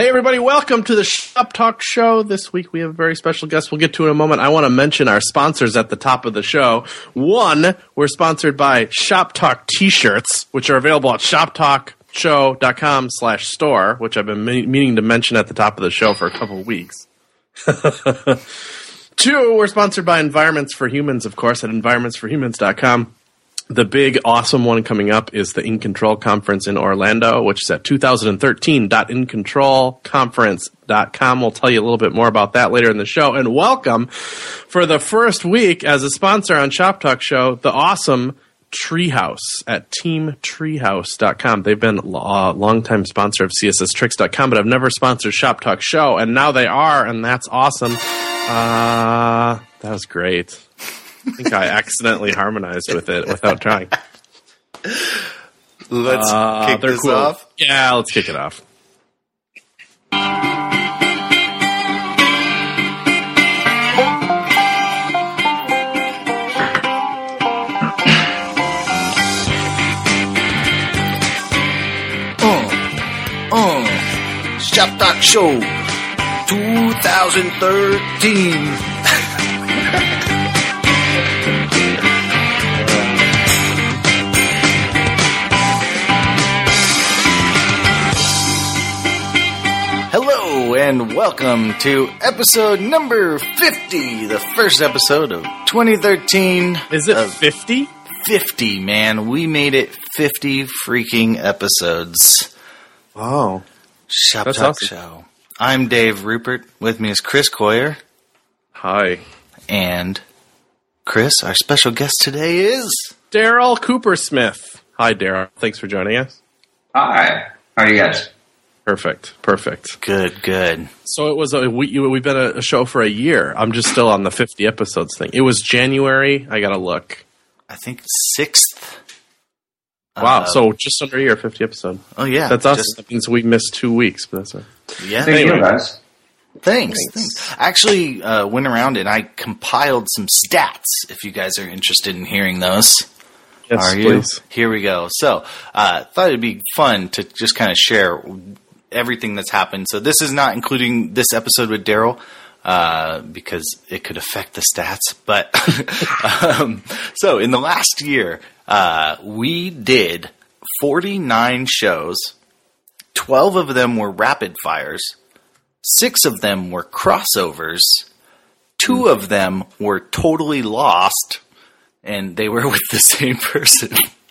Hey, everybody, welcome to the Shop Talk Show. This week we have a very special guest we'll get to in a moment. I want to mention our sponsors at the top of the show. One, we're sponsored by Shop Talk t shirts, which are available at shoptalkshow.com slash store, which I've been me- meaning to mention at the top of the show for a couple of weeks. Two, we're sponsored by Environments for Humans, of course, at environmentsforhumans.com. The big, awesome one coming up is the In Control Conference in Orlando, which is at 2013.incontrolconference.com. We'll tell you a little bit more about that later in the show. And welcome for the first week as a sponsor on Shop Talk Show, the awesome Treehouse at teamtreehouse.com. They've been a longtime sponsor of CSSTricks.com, but I've never sponsored Shop Talk Show, and now they are, and that's awesome. Uh, that was great. I think I accidentally harmonized with it without trying. Let's Uh, kick this cool. off. Yeah, let's kick it off. Uh, uh, Shop Talk Show 2013. Hello and welcome to episode number 50, the first episode of 2013. Is it 50? 50, man. We made it 50 freaking episodes. Oh. Shop That's Talk awesome. Show. I'm Dave Rupert. With me is Chris Coyier. Hi. And Chris, our special guest today is. Daryl Koopersmith. Hi, Daryl. Thanks for joining us. Hi. How are you guys? Perfect. Perfect. Good, good. So it was a we we've been a, a show for a year. I'm just still on the 50 episodes thing. It was January. I got to look. I think sixth. Wow. Uh, so just under a year, 50 episode. oh yeah, That's awesome. just- that means we missed two weeks, but that's all right. yeah. Thank Anyway. you guys. Thanks, Thanks. thanks. I actually uh, went around and I compiled some stats. If you guys are interested in hearing those. Yes, Are you? please. Here we go. So, uh, thought it'd be fun to just kind of share everything that's happened. So, this is not including this episode with Daryl uh, because it could affect the stats. But um, so, in the last year, uh, we did 49 shows. 12 of them were rapid fires. Six of them were crossovers. Two of them were totally lost and they were with the same person,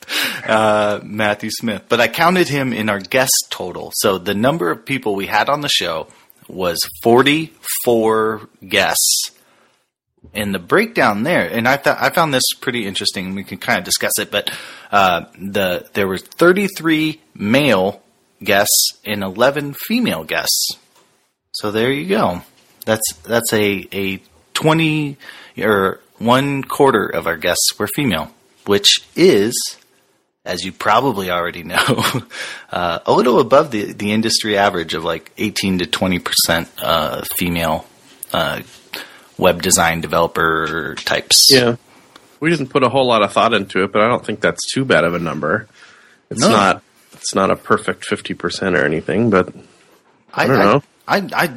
uh, Matthew Smith. But I counted him in our guest total. So the number of people we had on the show was 44 guests. And the breakdown there, and I thought I found this pretty interesting. We can kind of discuss it, but uh, the there were 33 male guests and 11 female guests. So there you go. That's that's a a 20 or one quarter of our guests were female, which is, as you probably already know, uh, a little above the the industry average of like 18 to 20 percent uh, female uh, web design developer types. Yeah. We didn't put a whole lot of thought into it, but I don't think that's too bad of a number. It's No. not it's not a perfect 50% or anything, but I, don't know. I, I, I,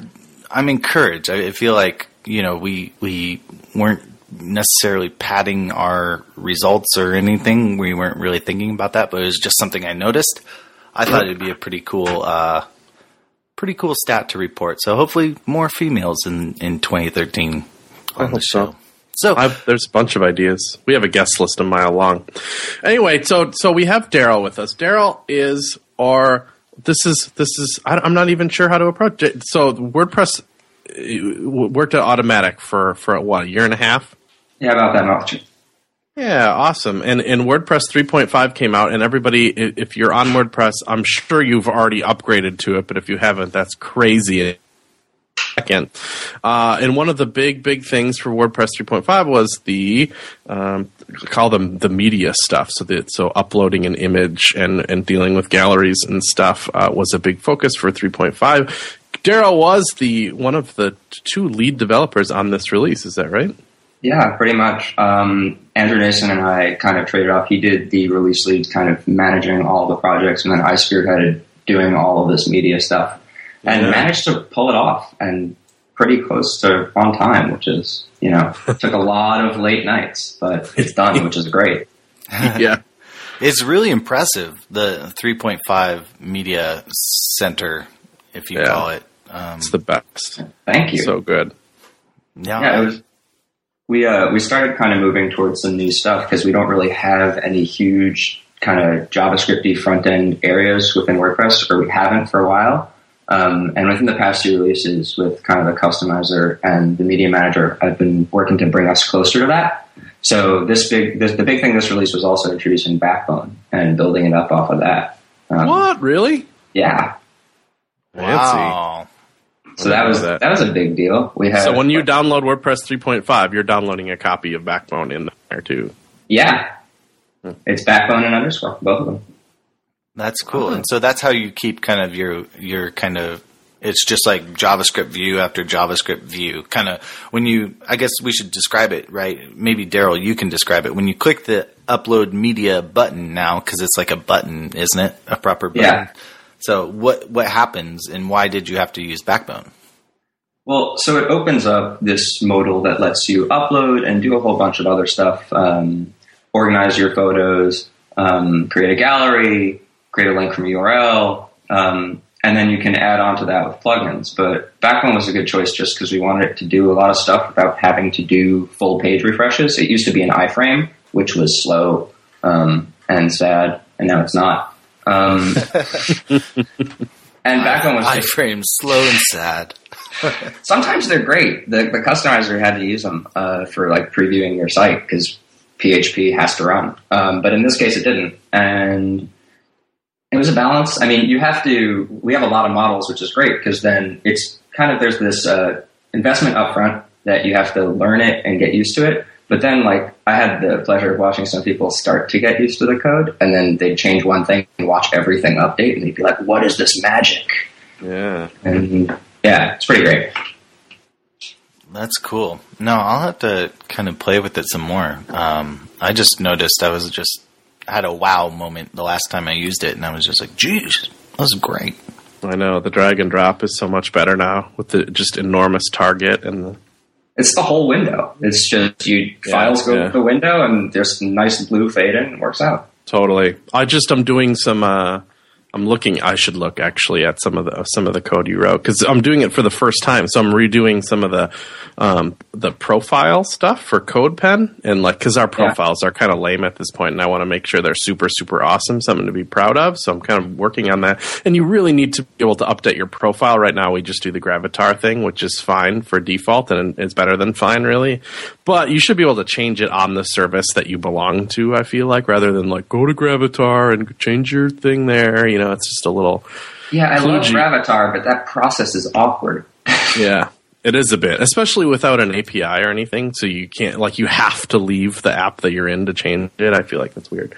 I'm encouraged. I feel like you know we we weren't necessarily padding our results or anything. We weren't really thinking about that, but it was just something I noticed. I thought it'd be a pretty cool, uh, pretty cool stat to report. So hopefully more females in in 2013 on the hope so. show. So I've, there's a bunch of ideas. We have a guest list a mile long. Anyway, so so we have Daryl with us. Daryl is our this is this is I, I'm not even sure how to approach it. So WordPress uh, worked at Automattic for for what a year and a half. Yeah, about that much. Yeah, awesome. And and WordPress 3.5 came out, and everybody, if you're on WordPress, I'm sure you've already upgraded to it. But if you haven't, that's crazy. Second, uh, and one of the big big things for WordPress 3.5 was the um, call them the media stuff. So so uploading an image and and dealing with galleries and stuff uh, was a big focus for 3.5. Daryl was the one of the two lead developers on this release. Is that right? Yeah, pretty much. Um, Andrew Nacin and I kind of traded off. He did the release lead, kind of managing all the projects, and then I spearheaded doing all of this media stuff. and Yeah. managed to pull it off and pretty close to on time, which is you know took a lot of late nights, but it's done, which is great. yeah. It's really impressive. The 3.5 media center, if you Yeah. call it. Um, It's the best. Thank you. So good. yeah, yeah, it was. We uh, we started kind of moving towards some new stuff because we don't really have any huge kind of JavaScripty front end areas within WordPress, or we haven't for a while. Um, and within the past few releases, with kind of the customizer and the media manager, I've been working to bring us closer to that. So this big, this, the big thing this release was also introducing Backbone and building it up off of that. Um, What? Really? Yeah. wow. So that was that. that was a big deal. We had So when you download WordPress 3.5, you're downloading a copy of Backbone in there too. yeah, hmm. it's Backbone and underscore both of them. That's cool. And so that's how you keep kind of your your kind of it's just like JavaScript view after JavaScript view. Kind of when you I guess we should describe it, right? Maybe Daryl, you can describe it. When you click the upload media button now cuz it's like a button, isn't it? A proper button. Yeah. So what what happens and why did you have to use Backbone? Well, so it opens up this modal that lets you upload and do a whole bunch of other stuff. Um, organize your photos, um, create a gallery, create a link from URL, um, and then you can add on to that with plugins. But Backbone was a good choice just because we wanted it to do a lot of stuff without having to do full page refreshes. It used to be an iframe, which was slow um, and sad, and now it's not. Um, and Backbone was iframes slow and sad. Sometimes they're great. The, the customizer had to use them uh, for like previewing your site because PHP has to run. Um, but in this case, it didn't, and it was a balance. I mean, you have to. We have a lot of models, which is great because then it's kind of there's this uh, investment upfront that you have to learn it and get used to it. But then, like, I had the pleasure of watching some people start to get used to the code, and then they'd change one thing and watch everything update, and they'd be like, "What is this magic?" Yeah. And yeah, it's pretty great. That's cool. No, I'll have to kind of play with it some more. Um, I just noticed I was just had a wow moment the last time I used it, and I was just like, "Geez, that was great." I know the drag and drop is so much better now with the just enormous target and the, It's the whole window. It's just you Yeah, files go yeah. to the window and there's some nice blue fade in and it works out. totally. I just I'm doing some. uh I'm looking. I should look actually at some of the some of the code you wrote because I'm doing it for the first time. So I'm redoing some of the um, the profile stuff for CodePen and like because our profiles are kind of lame at this point, and I want to make sure they're super super awesome, something to be proud of. So I'm kind of working on that. And you really need to be able to update your profile. Right now, we just do the Gravatar thing, which is fine for default, and it's better than fine, really. But you should be able to change it on the service that you belong to. I feel like rather than like go to Gravatar and change your thing there. You know, it's just a little Yeah, I love. Gravatar, but that process is awkward. yeah. It is a bit, especially without an API or anything. So you can't like you have to leave the app that you're in to change it. I feel like that's weird.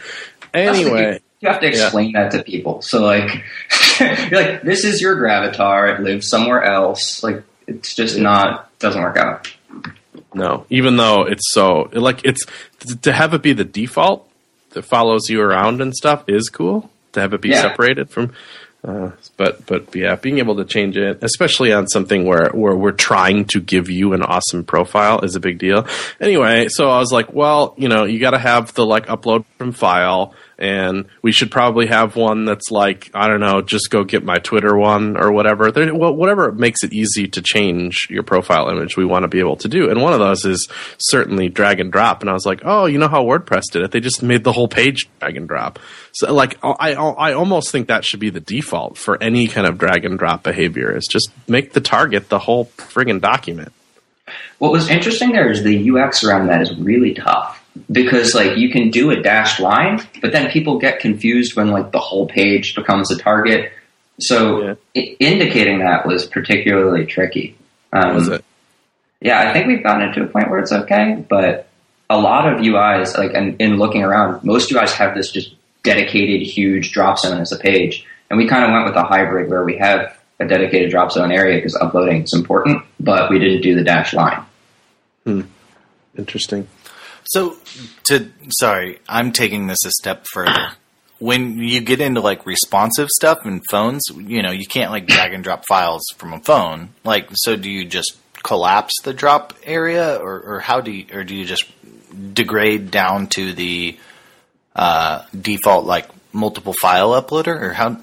Anyway, you, you have to explain that to people. So like, you're like, this is your Gravatar. It lives somewhere else. Like, it's just not doesn't work out. No. Even though it's so like it's to have it be the default that follows you around and stuff is cool. To have it be Yeah. separated from, uh, but but yeah, being able to change it, especially on something where where we're trying to give you an awesome profile, is a big deal. Anyway, so I was like, well, you know, you got to have the like upload from file. And we should probably have one that's like I don't know, just go get my Twitter one or whatever. There, whatever makes it easy to change your profile image, we want to be able to do. And one of those is certainly drag and drop. And I was like, oh, you know how WordPress did it? They just made the whole page drag and drop. So like I I almost think that should be the default for any kind of drag and drop behavior. Is just make the target the whole friggin' document. What was interesting there is the UX around that is really tough because like you can do a dashed line, but then people get confused when like the whole page becomes a target. So Yeah. I- indicating that was particularly tricky. Um, Was it? Yeah, I think we've gotten it to a point where it's okay, but a lot of UIs, like in, in looking around, most UIs have this just dedicated huge drop zone as a page, and we kind of went with a hybrid where we have a dedicated drop zone area because uploading is important, but we didn't do the dash line. Hmm. Interesting. So, to sorry, I'm taking this a step further. when you get into like responsive stuff and phones, you know, you can't like drag and drop files from a phone. Like, so do you just collapse the drop area, or, or how do you, or do you just degrade down to the uh, default like multiple file uploader, or how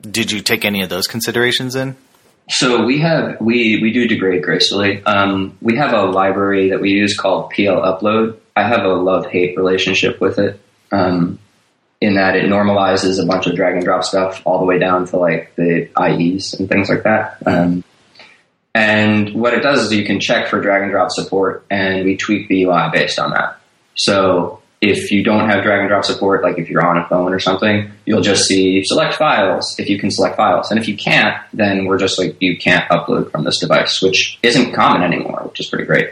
did you take any of those considerations in? So we have we we do degrade gracefully. Um, we have a library that we use called Plupload. I have a love hate relationship with it. Um, in that it normalizes a bunch of drag and drop stuff all the way down to like the IEs and things like that. Um, and what it does is you can check for drag and drop support, and we tweak the UI based on that. So if you don't have drag and drop support, like if you're on a phone or something, you'll just see select files if you can select files. And if you can't, then we're just like, you can't upload from this device, which isn't common anymore, which is pretty great.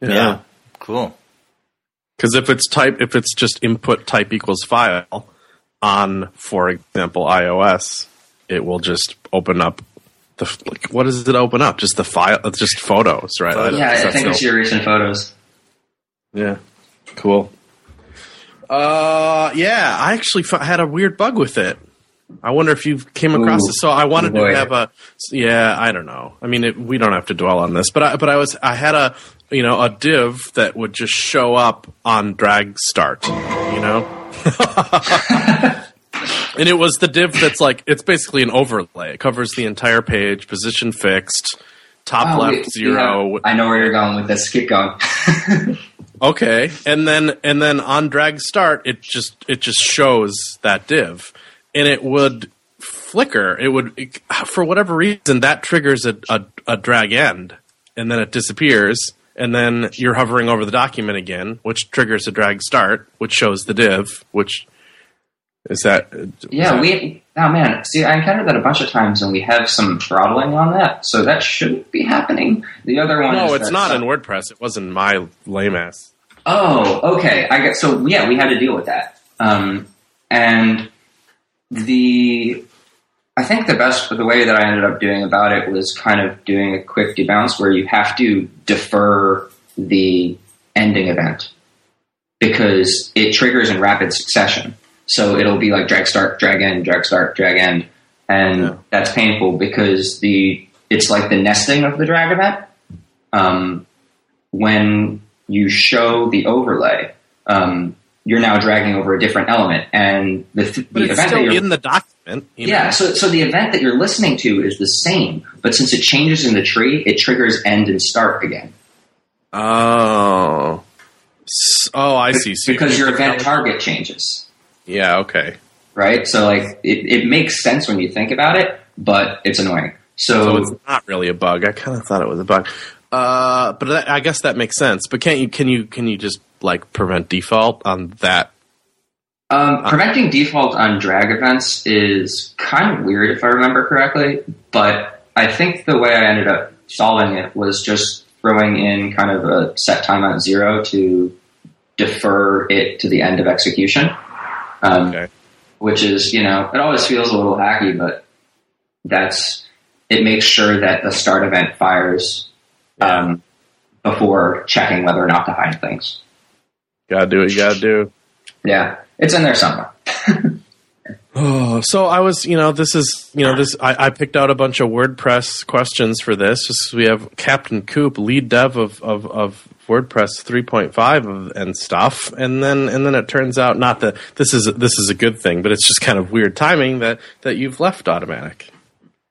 Yeah. Cool. Because if it's type, if it's just input type equals file on, for example, iOS, it will just open up the like, what does it open up? Just the file, just photos, right? Photos. Yeah, I That's think no- it's your recent photos. Yeah, cool. Uh, yeah, I actually f- had a weird bug with it. I wonder if you came across Ooh. it. So I wanted Boy. to have a, yeah, I don't know. I mean, it, we don't have to dwell on this, but I, but I was, I had a, you know, a div that would just show up on drag start, you know, and it was the div that's like, it's basically an overlay. It covers the entire page, position fixed, top Oh, left zero. yeah, I know where you're going with this. Keep going. Okay, and then and then on drag start, it just it just shows that div, and it would flicker. It would it- for whatever reason that triggers a, a a drag end, and then it disappears, and then you're hovering over the document again, which triggers a drag start, which shows the div. Which is that? Yeah, we. Oh man, see, I encountered that a bunch of times, and we have some throttling on that, so that shouldn't be happening. The other one, No, it's that not in WordPress. It wasn't my lame ass. Oh, okay. I get so yeah, we had to deal with that. Um, and the I think the best the way that I ended up doing about it was kind of doing a quick debounce where you have to defer the ending event because it triggers in rapid succession. So it'll be like drag start, drag end, drag start, drag end, and Yeah. that's painful because the it's like the nesting of the drag event. Um, when you show the overlay, um, you're now dragging over a different element, and the, th- the event that you're in the document. yeah, know? so so the event that you're listening to is the same, but since it changes in the tree, it triggers end and start again Oh. Oh, I see. So because your event target changes, Yeah. Okay. right? So like it, it makes sense when you think about it, but it's annoying. So So, it's not really a bug. I kind of thought it was a bug. Uh, but that, I guess that makes sense. But can't you? Can you? Can you just like prevent default on that? um, preventing default on drag events is kind of weird if I remember correctly, but I think the way I ended up solving it was just throwing in kind of a set timeout zero to defer it to the end of execution. Um, Okay. which is you know it always feels a little hacky, but that's it makes sure that the start event fires um, before checking whether or not to hide things. Gotta do what you gotta do. Yeah, it's in there somewhere. Oh, so I was, you know, this is, you know, this. I, I picked out a bunch of WordPress questions for this. Just, we have Captain Coop, lead dev of of, of WordPress 3.5 and stuff, and then and then it turns out not that this is this is a good thing, but it's just kind of weird timing that that you've left Automattic.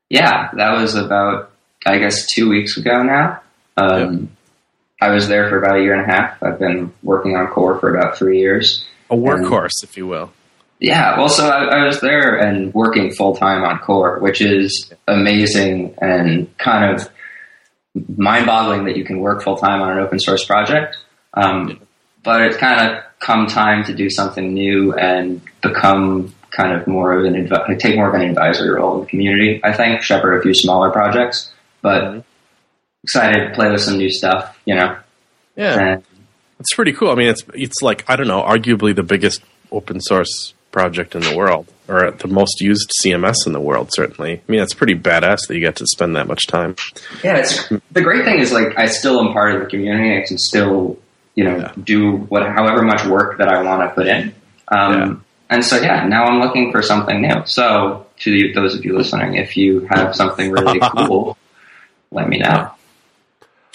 Yeah, that was about I guess two weeks ago now. Um, I was there for about a year and a half. I've been working on core for about three years. A workhorse, if you will. Yeah, well, so I, I was there and working full time on core, which is amazing and kind of mind boggling that you can work full time on an open source project. Um, but it's kind of come time to do something new and become kind of more of an advi- take more of an advisory role in the community. I think shepherd a few smaller projects, but excited to play with some new stuff. You know, Yeah, and it's pretty cool. I mean, it's it's like I don't know, arguably the biggest open source project in the world, or the most used CMS in the world. Certainly, I mean, it's pretty badass that you get to spend that much time. Yeah, it's the great thing is like I still am part of the community. I can still you know Yeah. do what however much work that I want to put in. Um, and so yeah, now I'm looking for something new. So to those of you listening, if you have something really cool, let me know.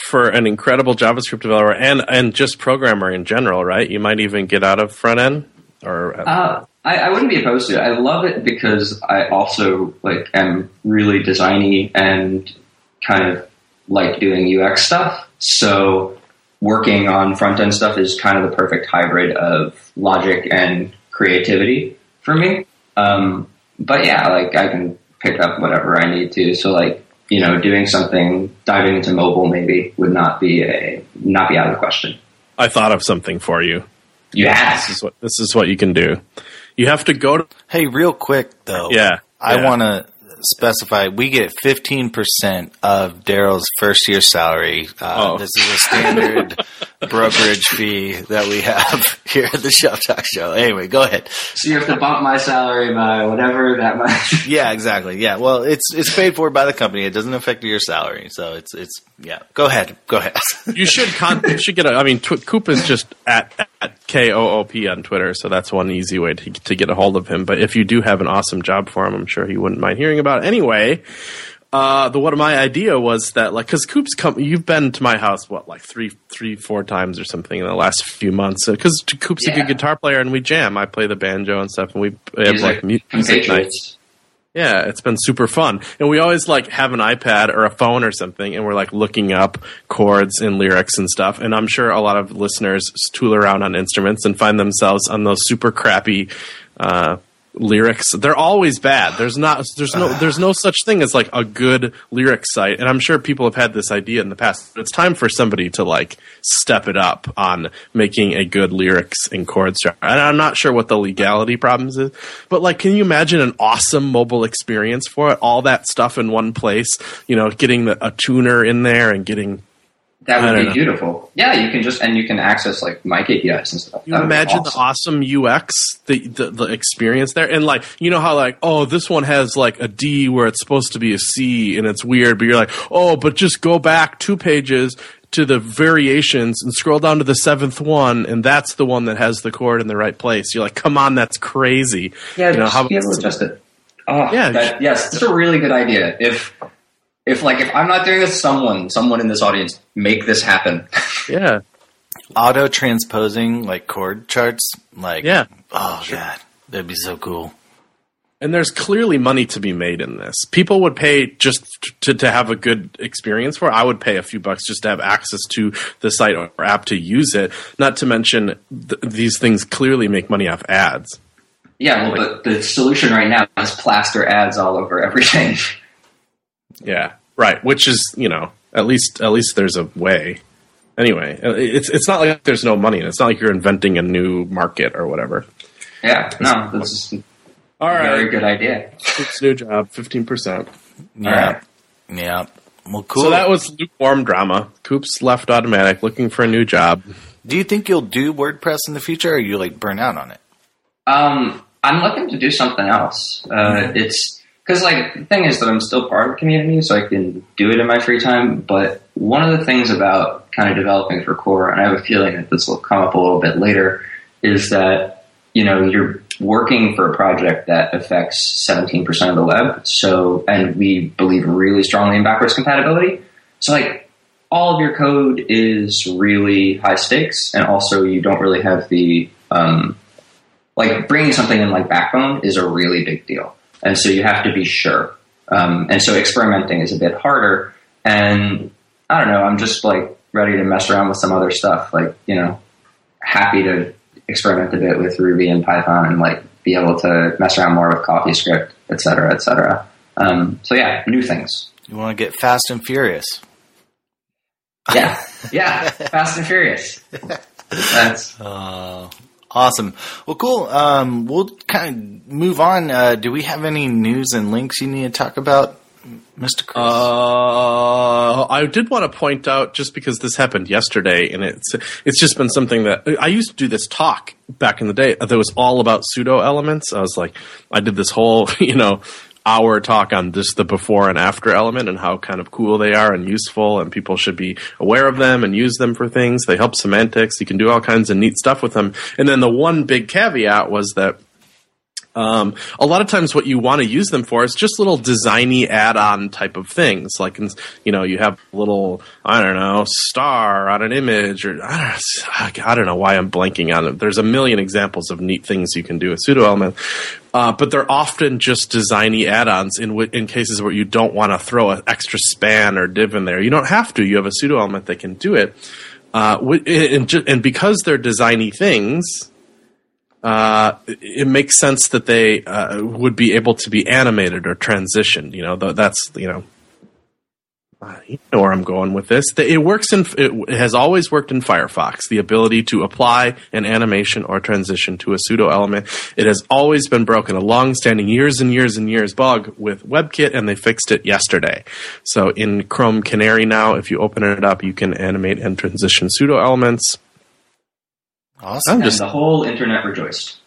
For an incredible JavaScript developer and and just programmer in general, right? You might even get out of front end or Uh, I, I wouldn't be opposed to it. I love it because I also like am really designy and kind of like doing UX stuff. So working on front end stuff is kind of the perfect hybrid of logic and creativity for me. Um, but yeah, like I can pick up whatever I need to. So like you know, doing something diving into mobile maybe would not be a not be out of the question. I thought of something for you. You This is what this is what you can do. You have to go to Hey, real quick though. Yeah, I yeah. want to specify we get 15% of Daryl's first year salary. Uh, Oh. This is a standard brokerage fee that we have here at the Shop Talk Show. Anyway, go ahead. so you have to bump my salary by whatever that much. Yeah, exactly. Yeah. Well, it's it's paid for by the company. It doesn't affect your salary. So it's it's yeah. Go ahead. Go ahead. you should con- you should get a. I mean, tw- Coop is just at at k o o p on Twitter, so that's one easy way to to get a hold of him. But if you do have an awesome job for him, I'm sure he wouldn't mind hearing about it. Anyway, uh, the what my idea was that like because Coop's come, you've been to my house what like three three four times or something in the last few months because Coop's a good guitar player and we jam. I play the banjo and stuff, and we have Music like mu- music nights. Yeah, it's been super fun. And we always like have an iPad or a phone or something and we're like looking up chords and lyrics and stuff. And I'm sure a lot of listeners tool around on instruments and find themselves on those super crappy uh lyrics. They're always bad. There's not there's no there's no such thing as like a good lyric site. And I'm sure people have had this idea in the past. It's time for somebody to like step it up on making a good lyrics and chords chart. And I'm not sure what the legality problems is, but like can you imagine an awesome mobile experience for it? All that stuff in one place, you know, getting the, a tuner in there and getting That would be know. beautiful. Yeah, you can just and you can access like mic APIs and stuff. you That imagine awesome. the awesome UX, the, the the experience there, and like you know how like oh this one has like a D where it's supposed to be a C and it's weird, but you're like oh but just go back two pages to the variations and scroll down to the seventh one and that's the one that has the chord in the right place. You're like come on that's crazy. Yeah, you know, just how- be able to adjust it. Oh, Yeah. that, yes, that's a really good idea. If if like if I'm not doing this, someone someone in this audience make this happen. yeah Auto transposing like chord charts. Like yeah. Oh god, that'd be so cool. And there's clearly money to be made in this. People would pay just to, to have a good experience for it. I would pay a few bucks just to have access to the site or app to use it. Not to mention, th- these things clearly make money off ads. yeah, well, the, the solution right now is plaster ads all over everything. Yeah, right. Which is, you know, at least at least there's a way. Anyway, uh, it's it's not like there's no money. and It's not like you're inventing a new market or whatever. yeah, no, this is a All very good idea. Coop's new job, fifteen percent. Yeah. right. Yeah. Well, cool. So that was lukewarm drama. Coop's left Automattic, looking for a new job. do you think you'll do WordPress in the future, or are you like burn out on it? Um, I'm looking to do something else. Uh, it's because like the thing is that I'm still part of the community, so I can do it in my free time. But one of the things about kind of developing for core, and I have a feeling that this will come up a little bit later, is that you know you're working for a project that affects 17% of the web. So, and we believe really strongly in backwards compatibility. So, like all of your code is really high stakes, and also you don't really have the um, like bringing something in like Backbone is a really big deal, and so you have to be sure. Um, and so experimenting is a bit harder. And I don't know, I'm just like ready to mess around with some other stuff. Like you know, happy to experiment a bit with Ruby and Python and like be able to mess around more with CoffeeScript, et cetera, et cetera. Um, so yeah, new things. You want to get fast and furious? Yeah, yeah, Fast and Furious. That's Uh, awesome. Well, cool. Um, we'll kind of move on. Uh, do we have any news and links you need to talk about, Mr. Chris? Uh, I did want to point out just because this happened yesterday, and it's it's just been something that I used to do this talk back in the day that was all about pseudo elements. I was like, I did this whole you know hour talk on just the before and after element and how kind of cool they are and useful, and people should be aware of them and use them for things. They help semantics. You can do all kinds of neat stuff with them. And then the one big caveat was that Um, a lot of times, what you want to use them for is just little designy add-on type of things. Like, you know, you have little, I don't know, star on an image, or I don't, I don't know why I'm blanking on it. There's a million examples of neat things you can do with pseudo element, uh, but they're often just designy add-ons in w- in cases where you don't want to throw an extra span or div in there. You don't have to. You have a pseudo element that can do it, uh, and, and because they're designy things uh, it makes sense that they uh, would be able to be animated or transitioned. You know, that's you know, you know where I'm going with this. It works in it has always worked in Firefox. The ability to apply an animation or transition to a pseudo element. It has always been broken. A long-standing, years and years and years bug with WebKit, and they fixed it yesterday. So in Chrome Canary now, if you open it up, you can animate and transition pseudo elements Awesome. I'm just, and the whole internet rejoiced.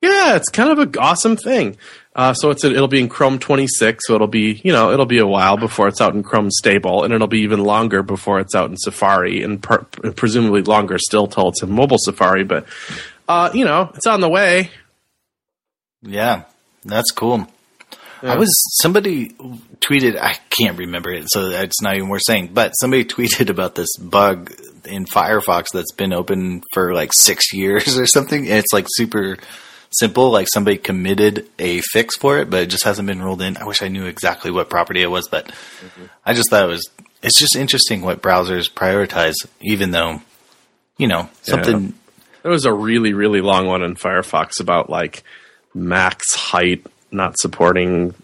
Yeah, it's kind of an awesome thing. Uh, so it's a, it'll be in Chrome 26, so it'll be you know it'll be a while before it's out in Chrome Stable, and it'll be even longer before it's out in Safari, and per- presumably longer still till it's in mobile Safari. But uh, you know, it's on the way. Yeah, that's cool. Yeah. I was somebody tweeted. I can't remember it, so it's not even worth saying. But somebody tweeted about this bug in Firefox that's been open for like six years or something. it's like super simple. Like somebody committed a fix for it, but it just hasn't been rolled in. I wish I knew exactly what property it was, but mm-hmm. I just thought it was. It's just interesting what browsers prioritize, even though, you know, something. Yeah. There was a really, really long one in Firefox about like max height not supporting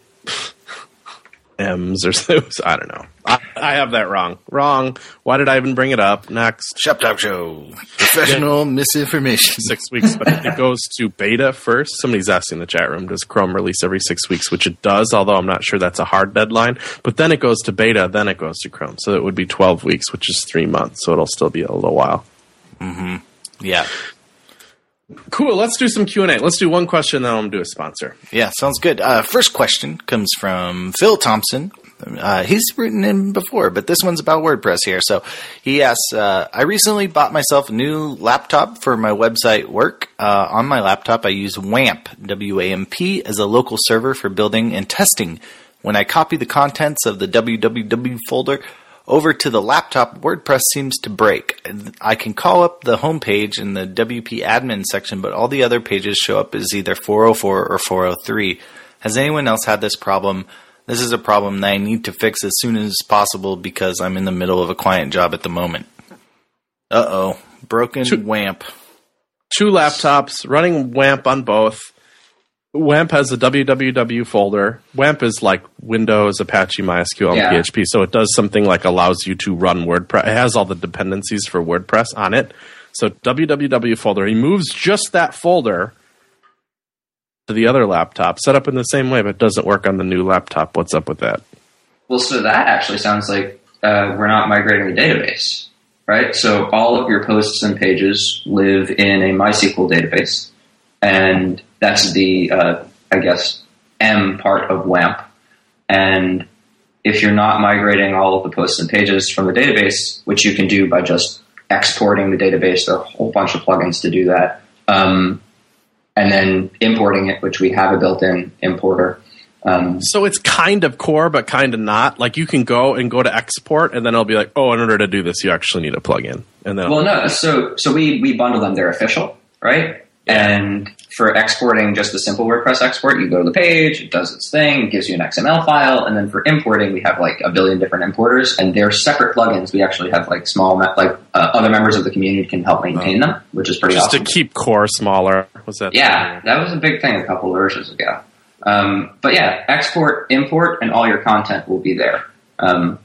M's or so. I don't know. I, I, have that wrong. Wrong. Why did I even bring it up? Next. Shop Talk Show. Professional misinformation. Six weeks, but it goes to beta first. Somebody's asking in the chat room, does Chrome release every six weeks? Which it does, although I'm not sure that's a hard deadline. But then it goes to beta, then it goes to Chrome. So it would be 12 weeks, which is three months. So it'll still be a little while. Mm-hmm. Yeah. Cool. Let's do some Q and A. Let's do one question, then I'll do a sponsor. Yeah, sounds good. Uh, first question comes from Phil Thompson. Uh, he's written in before, but this one's about WordPress here. So he asks, uh, I recently bought myself a new laptop for my website work. Uh, on my laptop, I use WAMP, W-A-M-P, as a local server for building and testing. When I copy the contents of the www folder over to the laptop, WordPress seems to break. I can call up the homepage in the WP admin section, but all the other pages show up as either 404 or 403. Has anyone else had this problem? This is a problem that I need to fix as soon as possible because I'm in the middle of a client job at the moment. Uh oh. Broken two, WAMP. Two laptops, running WAMP on both. WAMP has a www folder. WAMP is like Windows, Apache, MySQL, and yeah. PHP. So it does something like allows you to run WordPress. It has all the dependencies for WordPress on it. So www folder. He moves just that folder to the other laptop, set up in the same way, but doesn't work on the new laptop. What's up with that? Well, so that actually sounds like uh, we're not migrating the database, right? So all of your posts and pages live in a MySQL database, and that's the, uh, I guess, M part of WAMP. And if you're not migrating all of the posts and pages from the database, which you can do by just exporting the database, there are a whole bunch of plugins to do that, um, and then importing it, which we have a built-in importer. Um, so it's kind of core, but kind of not. Like you can go and go to export, and then it'll be like, oh, in order to do this, you actually need a plugin. And then well, no. So so we we bundle them; they're official, right? And for exporting just the simple WordPress export, you go to the page, it does its thing, it gives you an XML file, and then for importing, we have like a billion different importers, and they're separate plugins. We actually have like small, like uh, other members of the community can help maintain them, which is pretty just awesome. to keep core smaller. Was that? Yeah, that was a big thing a couple of versions ago. Um, but yeah, export, import, and all your content will be there. Um,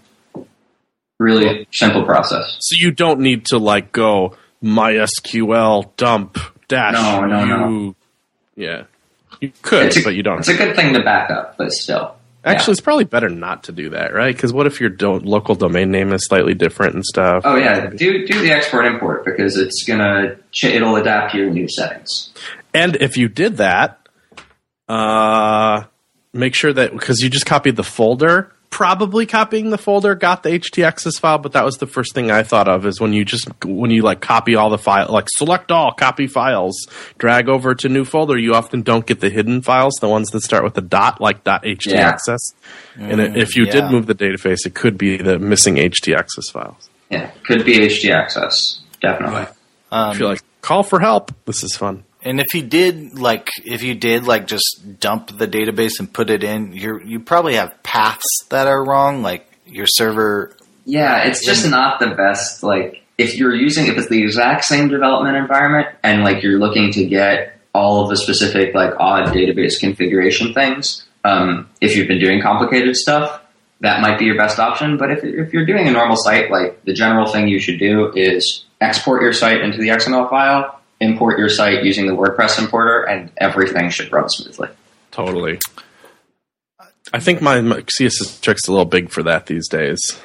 really simple process. So you don't need to like go MySQL dump dash. No, no, no. Yeah, you could, a, but you don't. It's a good thing to back up, but still. Actually, yeah. it's probably better not to do that, right? Because what if your do- local domain name is slightly different and stuff? Oh yeah, do do the export import because it's gonna ch- it'll adapt to your new settings. And if you did that, uh, make sure that because you just copied the folder, probably copying the folder got the htaccess file, but that was the first thing I thought of is when you just when you like copy all the file, like select all, copy files, drag over to new folder. You often don't get the hidden files, the ones that start with a dot, like dot htaccess. and it, if you yeah. did move the database it could be the missing htaccess files. Yeah, could be htaccess. Definitely. I Um, feel like call for help. This is fun. And if you did like if you did like just dump the database and put it in, you you probably have paths that are wrong. Like your server, Yeah, it's just not the best. Like, if you're using, if it's the exact same development environment and like you're looking to get all of the specific like odd database configuration things, um, if you've been doing complicated stuff, that might be your best option. But if, if you're doing a normal site, like the general thing you should do is export your site into the XML file, import your site using the WordPress importer, and everything should run smoothly. Totally. I think my, CSS trick's a little big for that these days.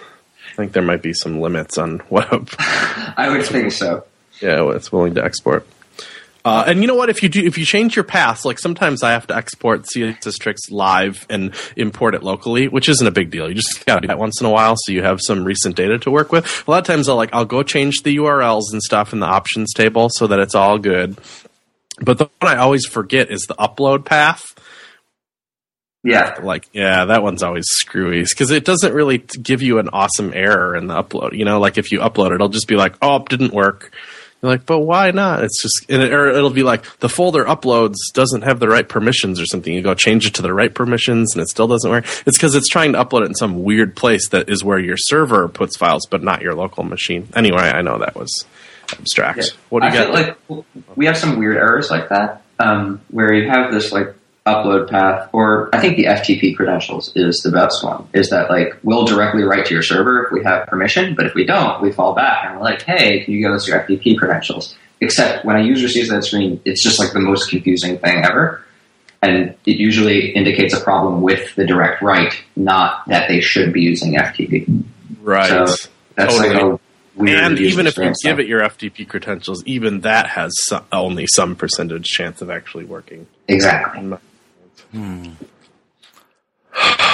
I think there might be some limits on what I would think so. yeah what it's willing to export. Uh, and you know what? If you do, if you change your paths, like sometimes I have to export CSS tricks live and import it locally, which isn't a big deal. You just gotta do that once in a while, so you have some recent data to work with. A lot of times, I'll like I'll go change the URLs and stuff in the options table so that it's all good. But the one I always forget is the upload path. Yeah. like yeah that one's always screwy because it doesn't really give you an awesome error in the upload you know like if you upload it it'll just be like oh it didn't work. You're like but why not? It's just and it, or it'll be like the folder uploads doesn't have the right permissions or something. You go change it to the right permissions and it still doesn't work. It's because it's trying to upload it in some weird place that is where your server puts files but not your local machine. Anyway i know that was abstract. Yeah. what do you I got? feel like we have some weird errors like that, um, where you have this like upload path, or I think the FTP credentials is the best one. Is that like we'll directly write to your server if we have permission, but if we don't, we fall back and we're like, hey, can you give us your FTP credentials? Except when a user sees that screen, it's just like the most confusing thing ever. And it usually indicates a problem with the direct write, not that they should be using FTP. right So that's like Totally. a and even if you give it your FTP credentials, even that has some, only some percentage chance of actually working. exactly.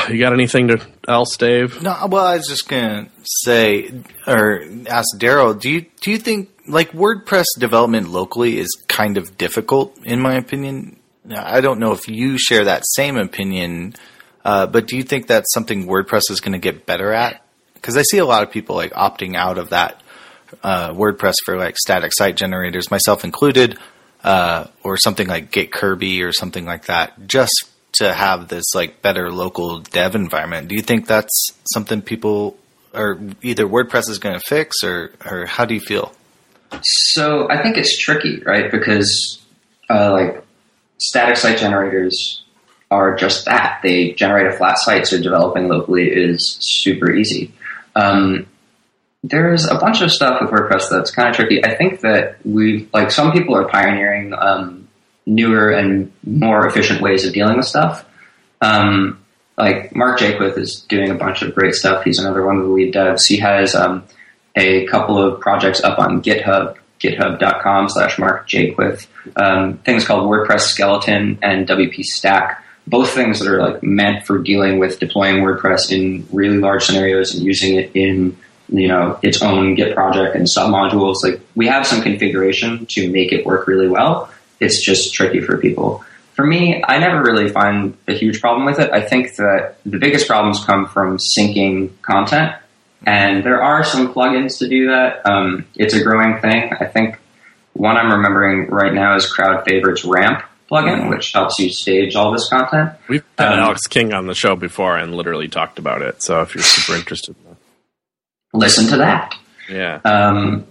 You got anything to else, Dave? No, well, I was just gonna say or ask Daryl. Do you do you think like WordPress development locally is kind of difficult, in my opinion? I don't know if you share that same opinion, uh, but do you think that's something WordPress is going to get better at? Because I see a lot of people like opting out of that uh, WordPress for like static site generators, myself included, uh, or something like Get Kirby or something like that, just to have this like better local dev environment. Do you think that's something people or either WordPress is going to fix, or or how do you feel? So I think it's tricky, right? Because uh, like static site generators are just that. They generate a flat site, so developing locally is super easy. Um, there's a bunch of stuff with WordPress that's kind of tricky. I think that we like some people are pioneering um, newer and more efficient ways of dealing with stuff. Um, like Mark Jaquith is doing a bunch of great stuff. He's another one of the lead devs. He has um, a couple of projects up on GitHub, github.com slash Mark Jaquith. Um, things called WordPress Skeleton and WP Stack. Both things that are like meant for dealing with deploying WordPress in really large scenarios and using it in you know its own Git project and submodules. Like we have some configuration to make it work really well. It's just tricky for people. For me, I never really find a huge problem with it. I think that the biggest problems come from syncing content, and there are some plugins to do that. Um, it's a growing thing. I think one I'm remembering right now is Crowd Favorites Ramp plugin, which helps you stage all this content. We've had Um, Alex King on the show before and literally talked about it. So if you're super interested, in Listen to that. yeah, Um,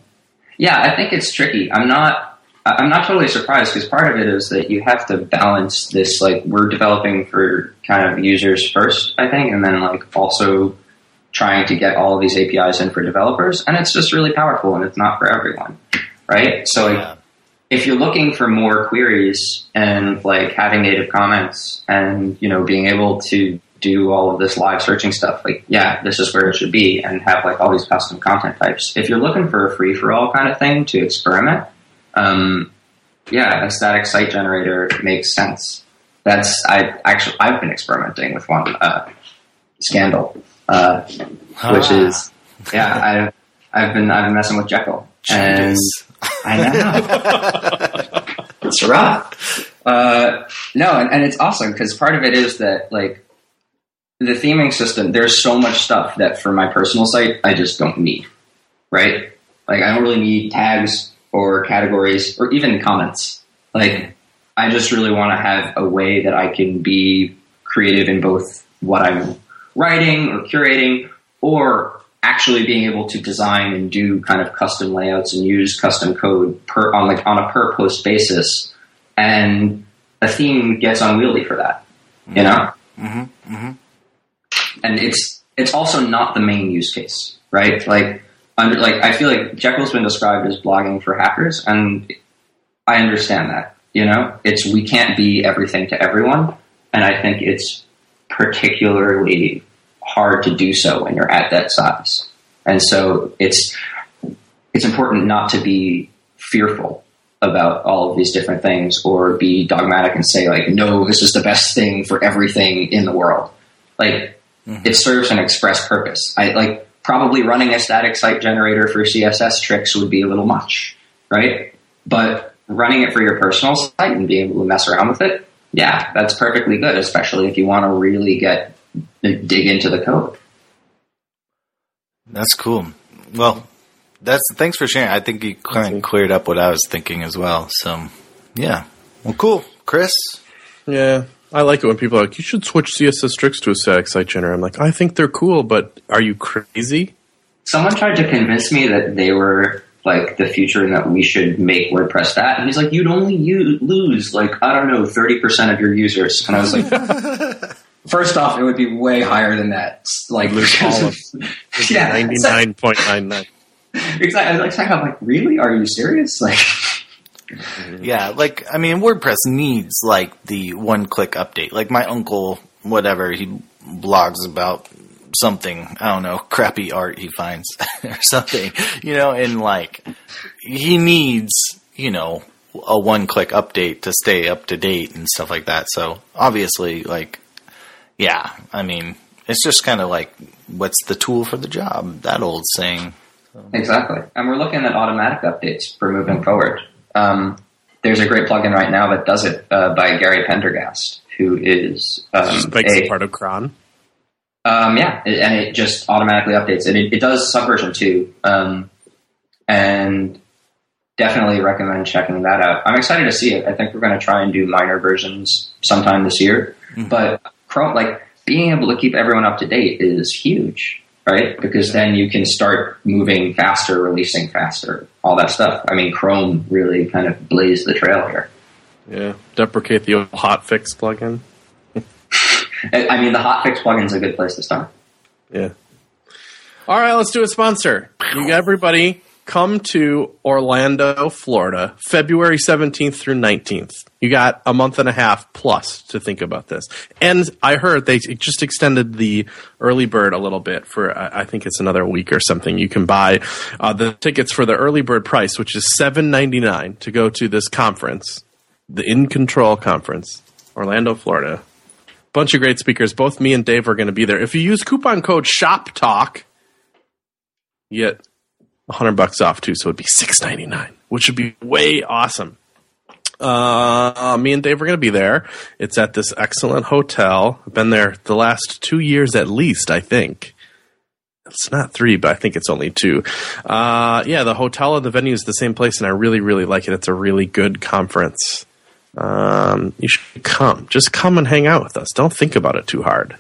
yeah, I think it's tricky. I'm not. I'm not totally surprised because part of it is that you have to balance this. Like we're developing for kind of users first, I think, and then like also trying to get all of these APIs in for developers, and it's just really powerful, and it's not for everyone, right? So like, Yeah. if you're looking for more queries and like having native comments and you know being able to do all of this live searching stuff like yeah this is where it should be and have like all these custom content types. If you're looking for a free for all kind of thing to experiment um, yeah a static site generator makes sense. That's i actually i've been experimenting with one uh, scandal uh, which is yeah. I I've been I've been messing with Jekyll, and I know. It's rough. Uh, no, and, and it's awesome because part of it is that like the theming system. There's so much stuff that for my personal site I just don't need. Right? Like I don't really need tags or categories or even comments. Like I just really want to have a way that I can be creative in both what I'm writing or curating or actually being able to design and do kind of custom layouts and use custom code per on like on a per post basis and a theme gets unwieldy for that you know Mm-hmm. Mm-hmm. And it's it's also not the main use case right? Like under like i feel like jekyll's been described as blogging for hackers and i understand that you know? It's we can't be everything to everyone and i think it's particularly hard to do so when you're at that size. And so it's it's important not to be fearful about all of these different things or be dogmatic and say like no this is the best thing for everything in the world. Like it serves an express purpose i like probably running a static site generator for css tricks would be a little much right but running it for your personal site and being able to mess around with it yeah that's perfectly good especially if you want to really get dig into the code That's cool. Well, that's thanks for sharing. I think you kind of cleared up what I was thinking as well. So, yeah. Well, cool, Chris. Yeah, I like it when people are like, "You should switch CSS tricks to a static site generator." I'm like, I think they're cool, but are you crazy? someone tried to convince me that they were like the future and that we should make WordPress that. And he's like, you'd only u- lose like, I don't know, 30% of your users. And I was like, first off, it would be way higher than that. Like, Lose all of yeah, ninety nine point nine nine. exactly. I was like, I'm like, really? Are you serious? Like, Yeah, like I mean, WordPress needs like the one-click update. Like my uncle, whatever he blogs about something. I don't know, crappy art he finds or something. You know, and like he needs, you know, a one-click update to stay up to date and stuff like that. So obviously, like, yeah, I mean, it's just kind of like, what's the tool for the job? That old saying. Exactly. And we're looking at automatic updates for moving forward. Um, there's a great plugin right now that does it uh, by Gary Pendergast, who is um, a- part of cron. Um, yeah, it- and it just automatically updates, and it, it does Subversion too. Um, and definitely recommend checking that out. I'm excited to see it. I think we're going to try and do minor versions sometime this year. But Chrome, like being able to keep everyone up to date, is huge, right? Because then you can start moving faster, releasing faster, all that stuff. I mean, Chrome really kind of blazed the trail here. Yeah, deprecate the old hotfix plugin. I mean, the hotfix plugin's a good place to start. Yeah. All right, let's do a sponsor. You everybody come to Orlando, Florida, February 17th through 19th. You got a month and a half plus to think about this. And I heard they just extended the early bird a little bit for I think it's another week or something. You can buy uh, the tickets for the early bird price, which is 7.99 to go to this conference, the In Control conference, Orlando, Florida bunch of great speakers. Both me and Dave are going to be there. If you use coupon code Shop Talk, you get hundred bucks off too. So it'd be six ninety nine, which would be way awesome. Uh, me and Dave are going to be there. It's at this excellent hotel. I've been there the last two years at least, I think. It's not three, but I think it's only two. Uh, yeah, the hotel and the venue is the same place, and I really, really like it. It's a really good conference um, you should come. Just come and hang out with us. Don't think about it too hard.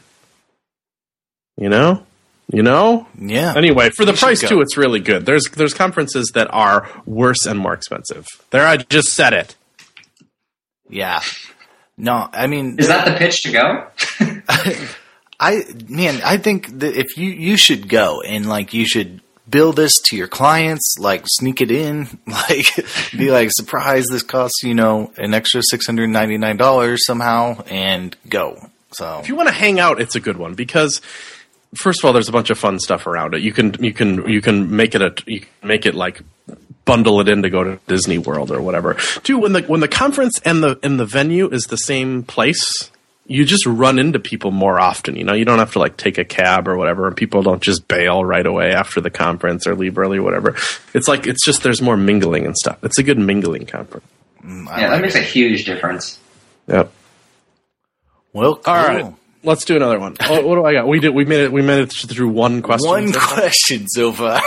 You know, you know. Yeah. Anyway, for the You price too, it's really good. There's there's conferences that are worse and more expensive. There, I just said it. Yeah. No, I mean, Is that the pitch to go? I man, I think that if you you should go and like you should bill this to your clients, like sneak it in, like be like surprise this costs you know an extra six hundred ninety nine dollars somehow, and go. So If you want to hang out, it's a good one because first of all, there's a bunch of fun stuff around it. You can you can you can make it a you can make it like bundle it in to go to Disney World or whatever. Two, when the when the conference and the and the venue is the same place, you just run into people more often. You know, you don't have to like take a cab or whatever, and people don't just bail right away after the conference or leave early or whatever. It's like it's just there's more mingling and stuff. It's a good mingling conference. Mm, Yeah, I that makes it. a huge difference. Yep. Well, cool. All right. Let's do another one. Oh, what do I got? We did. We made it. We made it through one question. One so question so far.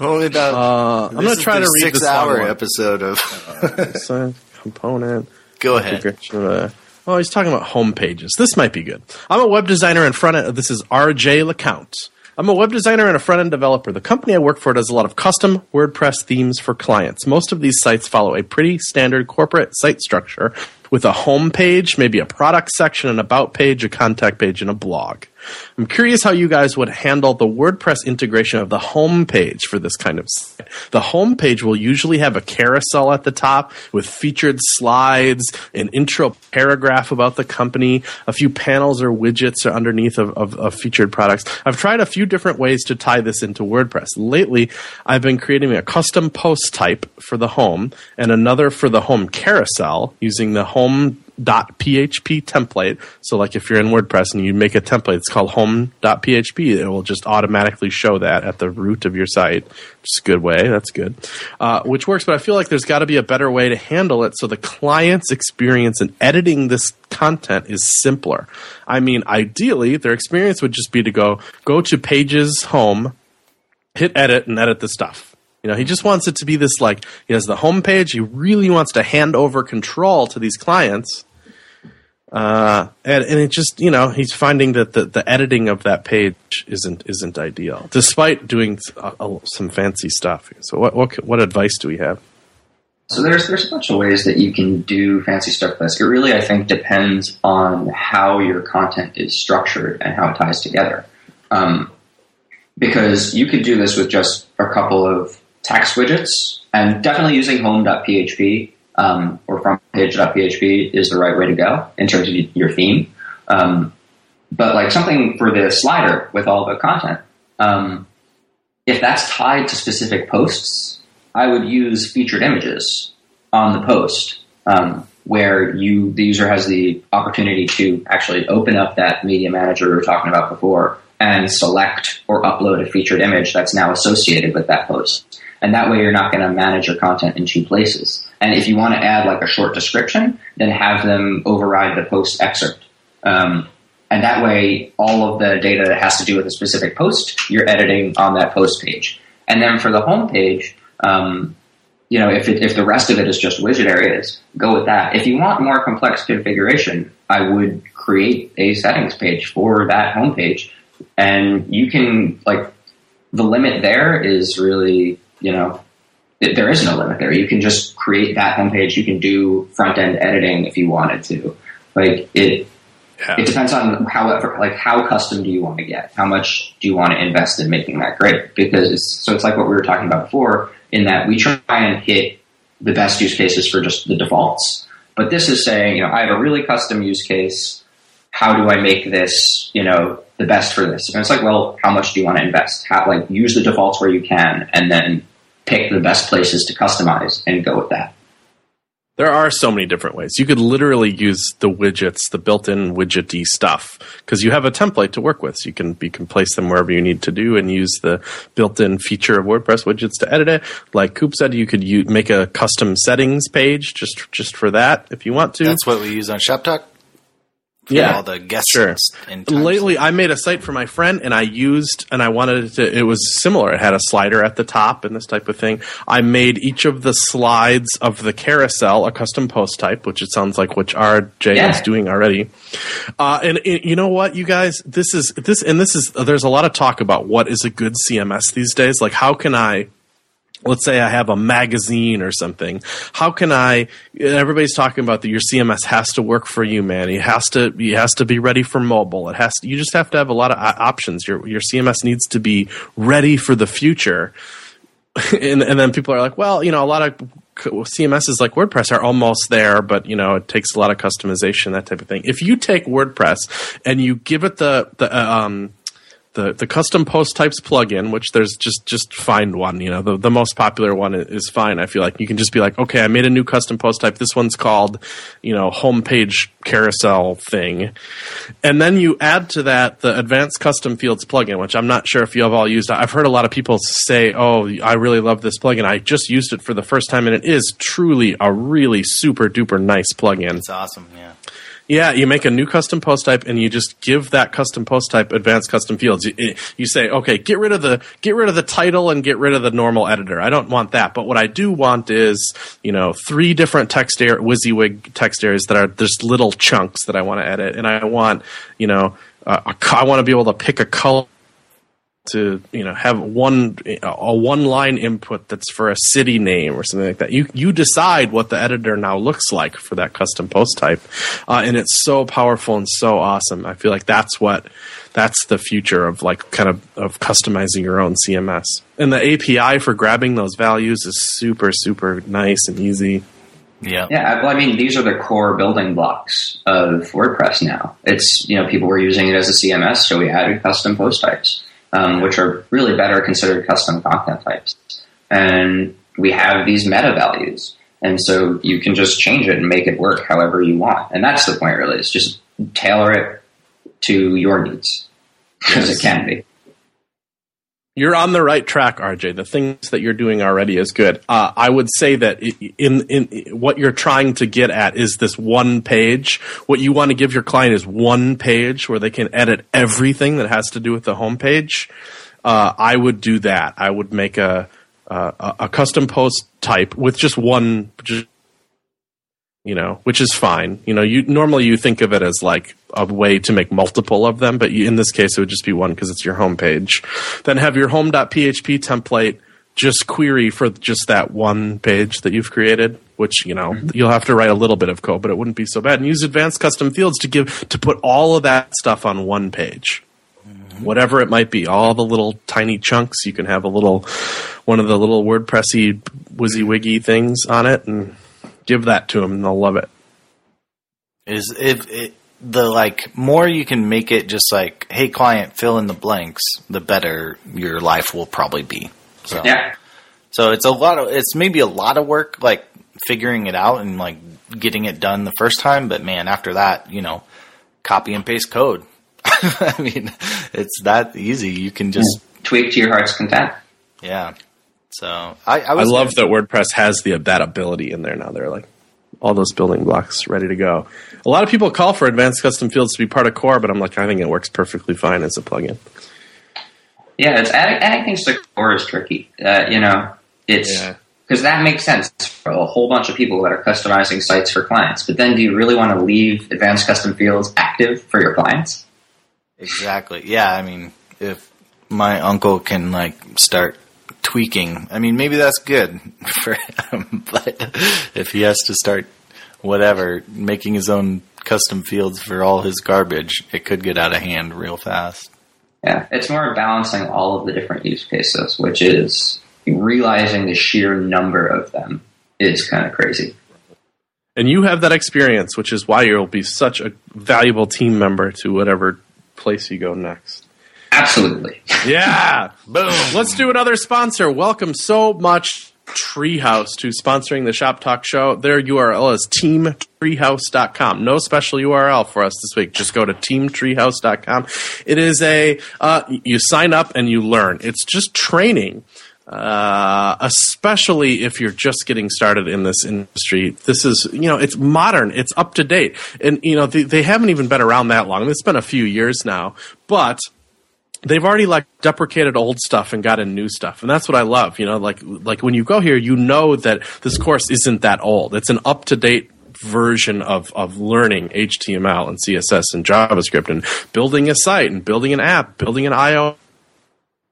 Only about. Uh, I'm gonna try to read this six-hour episode of. Uh, science component. Go ahead. a- uh, Oh, he's talking about home pages. This might be good. I'm a web designer and front end. Uh, this is RJ LeCount. I'm a web designer and a front end developer. The company I work for does a lot of custom WordPress themes for clients. Most of these sites follow a pretty standard corporate site structure with a home page, maybe a product section, an about page, a contact page, and a blog. I'm curious how you guys would handle the WordPress integration of the home page for this kind of site. The home page will usually have a carousel at the top with featured slides, an intro paragraph about the company, a few panels or widgets underneath of, of, of featured products. I've tried a few different ways to tie this into WordPress. Lately, I've been creating a custom post type for the home and another for the home carousel using the home home.php template. So, like if you're in WordPress and you make a template, it's called home.php. It will just automatically show that at the root of your site, is a good way. That's good, uh, which works. But I feel like there's got to be a better way to handle it so the client's experience in editing this content is simpler. I mean, ideally, their experience would just be to go go to Pages Home, hit edit, and edit the stuff. You know, he just wants it to be this like he has the homepage. He really wants to hand over control to these clients, uh, and and it just you know he's finding that the, the editing of that page isn't isn't ideal, despite doing some fancy stuff. So what what what advice do we have? So there's there's a bunch of ways that you can do fancy stuff this. It really, I think, depends on how your content is structured and how it ties together. Um, because you could do this with just a couple of text widgets, and definitely using home.php um, or frontpage.php is the right way to go in terms of your theme. Um, but like something for the slider with all the content, um, if that's tied to specific posts, I would use featured images on the post um, where you the user has the opportunity to actually open up that media manager we were talking about before and select or upload a featured image that's now associated with that post. And that way you're not going to manage your content in two places. And if you want to add like a short description, then have them override the post excerpt. Um, and that way, all of the data that has to do with a specific post, you're editing on that post page. And then for the home page, um, you know, if, it, if the rest of it is just widget areas, go with that. If you want more complex configuration, I would create a settings page for that home page. And you can, like, the limit there is really, you know, it, there is no limit there. You can just create that homepage. You can do front end editing if you wanted to. Like, it, Yeah. it depends on how like how custom do you want to get? How much do you want to invest in making that great? Because it's, so it's like what we were talking about before, in that we try and hit the best use cases for just the defaults. But this is saying, you know, I have a really custom use case. How do I make this, you know, the best for this? And it's like, well, how much do you want to invest? How like use the defaults where you can, and then pick the best places to customize and go with that. There are so many different ways. You could literally use the widgets, the built-in widgety stuff, because you have a template to work with. So you can you can place them wherever you need to do, and use the built-in feature of WordPress widgets to edit it. Like Koop said, you could u- make a custom settings page just just for that if you want to. That's what we use on Shop Talk. For Yeah, all the guests. sure. Lately, I made a site for my friend, and I used, and I wanted it to. It was similar. It had a slider at the top and this type of thing. I made each of the slides of the carousel a custom post type, which it sounds like which RJ Yeah. is doing already. Uh, and, and you know what, you guys, this is this, and this is. There's a lot of talk about what is a good CMS these days. Like, how can I? Let's say I have a magazine or something. How can I? Everybody's talking about that your CMS has to work for you, man. It has to. It has to be ready for mobile. It has. To, you just have to have a lot of options. Your your CMS needs to be ready for the future. and and then people are like, well, you know, a lot of CMSs like WordPress are almost there, but you know, it takes a lot of customization, that type of thing. If you take WordPress and you give it the the uh, um the the custom post types plugin, which there's just just find one. You know, the the most popular one is fine. I feel like you can just be like, okay, I made a new custom post type. This one's called, you know, homepage carousel thing, and then you add to that the advanced custom fields plugin, which I'm not sure if you have all used. I've heard a lot of people say, oh, I really love this plugin. I just used it for the first time, and it is truly a really super duper nice plugin. It's awesome. Yeah. Yeah, you make a new custom post type and you just give that custom post type advanced custom fields. You, you, say, okay, get rid of the get rid of the title and get rid of the normal editor. I don't want that, but what I do want is you know three different text air WYSIWYG text areas that are just little chunks that I want to edit, and I want you know uh, I want to be able to pick a color to you know have one a one line input that's for a city name or something like that. You you decide what the editor now looks like for that custom post type, uh, and it's so powerful and so awesome. I feel like that's what that's the future of like kind of of customizing your own CMS. And the API for grabbing those values is super super nice and easy. Yeah. Yeah. Well, I mean, these are the core building blocks of WordPress now. It's, you know, people were using it as a CMS, so we added custom post types um, which are really better considered custom content types. And we have these meta values. And so you can just change it and make it work however you want. And that's the point, really. is just tailor it to your needs because it can be you're on the right track, RJ. The things that you're doing already is good. Uh, I would say that in in what you're trying to get at is this one page. What you want to give your client is one page where they can edit everything that has to do with the homepage. Uh, I would do that. I would make a, a a custom post type with just one, just you know, which is fine. You know, you normally you think of it as like a way to make multiple of them, but you, in this case, it would just be one because it's your home page. Then have your home.php template just query for just that one page that you've created, which you know mm-hmm. you'll have to write a little bit of code, but it wouldn't be so bad. And use advanced custom fields to give to put all of that stuff on one page. Mm-hmm. Whatever it might be, all the little tiny chunks, you can have a little, one of the little WordPressy WYSIWYG things on it, and give that to them and they'll love it. Is if it, the like more you can make it just like, hey client, fill in the blanks, the better your life will probably be. So yeah. So it's a lot of it's maybe a lot of work like figuring it out and like getting it done the first time, but man, after that, you know, copy and paste code. I mean, it's that easy. You can just tweak to your heart's content. Yeah. So I, I, I love that WordPress has the that ability in there now. They're like all those building blocks ready to go. A lot of people call for advanced custom fields to be part of core, but I'm like, I think it works perfectly fine as a plugin. Yeah, it's adding, adding things to core is tricky. Uh, you know, it's because yeah. that makes sense for a whole bunch of people that are customizing sites for clients. But then, do you really want to leave advanced custom fields active for your clients? Exactly. Yeah, I mean, if my uncle can like start tweaking. I mean, maybe that's good for him, but if he has to start whatever making his own custom fields for all his garbage, it could get out of hand real fast. Yeah, it's more balancing all of the different use cases, which is realizing the sheer number of them is kind of crazy. And you have that experience, which is why you'll be such a valuable team member to whatever place you go next. Absolutely. Yeah. Boom. Let's do another sponsor. Welcome so much Treehouse to sponsoring the Shop Talk show. Their URL is teamtreehouse.com. No special URL for us this week. Just go to teamtreehouse.com. It is a, uh, you sign up and you learn. It's just training. Uh, especially if you're just getting started in this industry. This is, you know, it's modern, it's up to date. And, you know, they, they haven't even been around that long. It's been a few years now. But they've already like deprecated old stuff and got in new stuff and that's what i love you know like like when you go here you know that this course isn't that old. It's an up to date version of of learning html and css and javascript and building a site and building an app building an io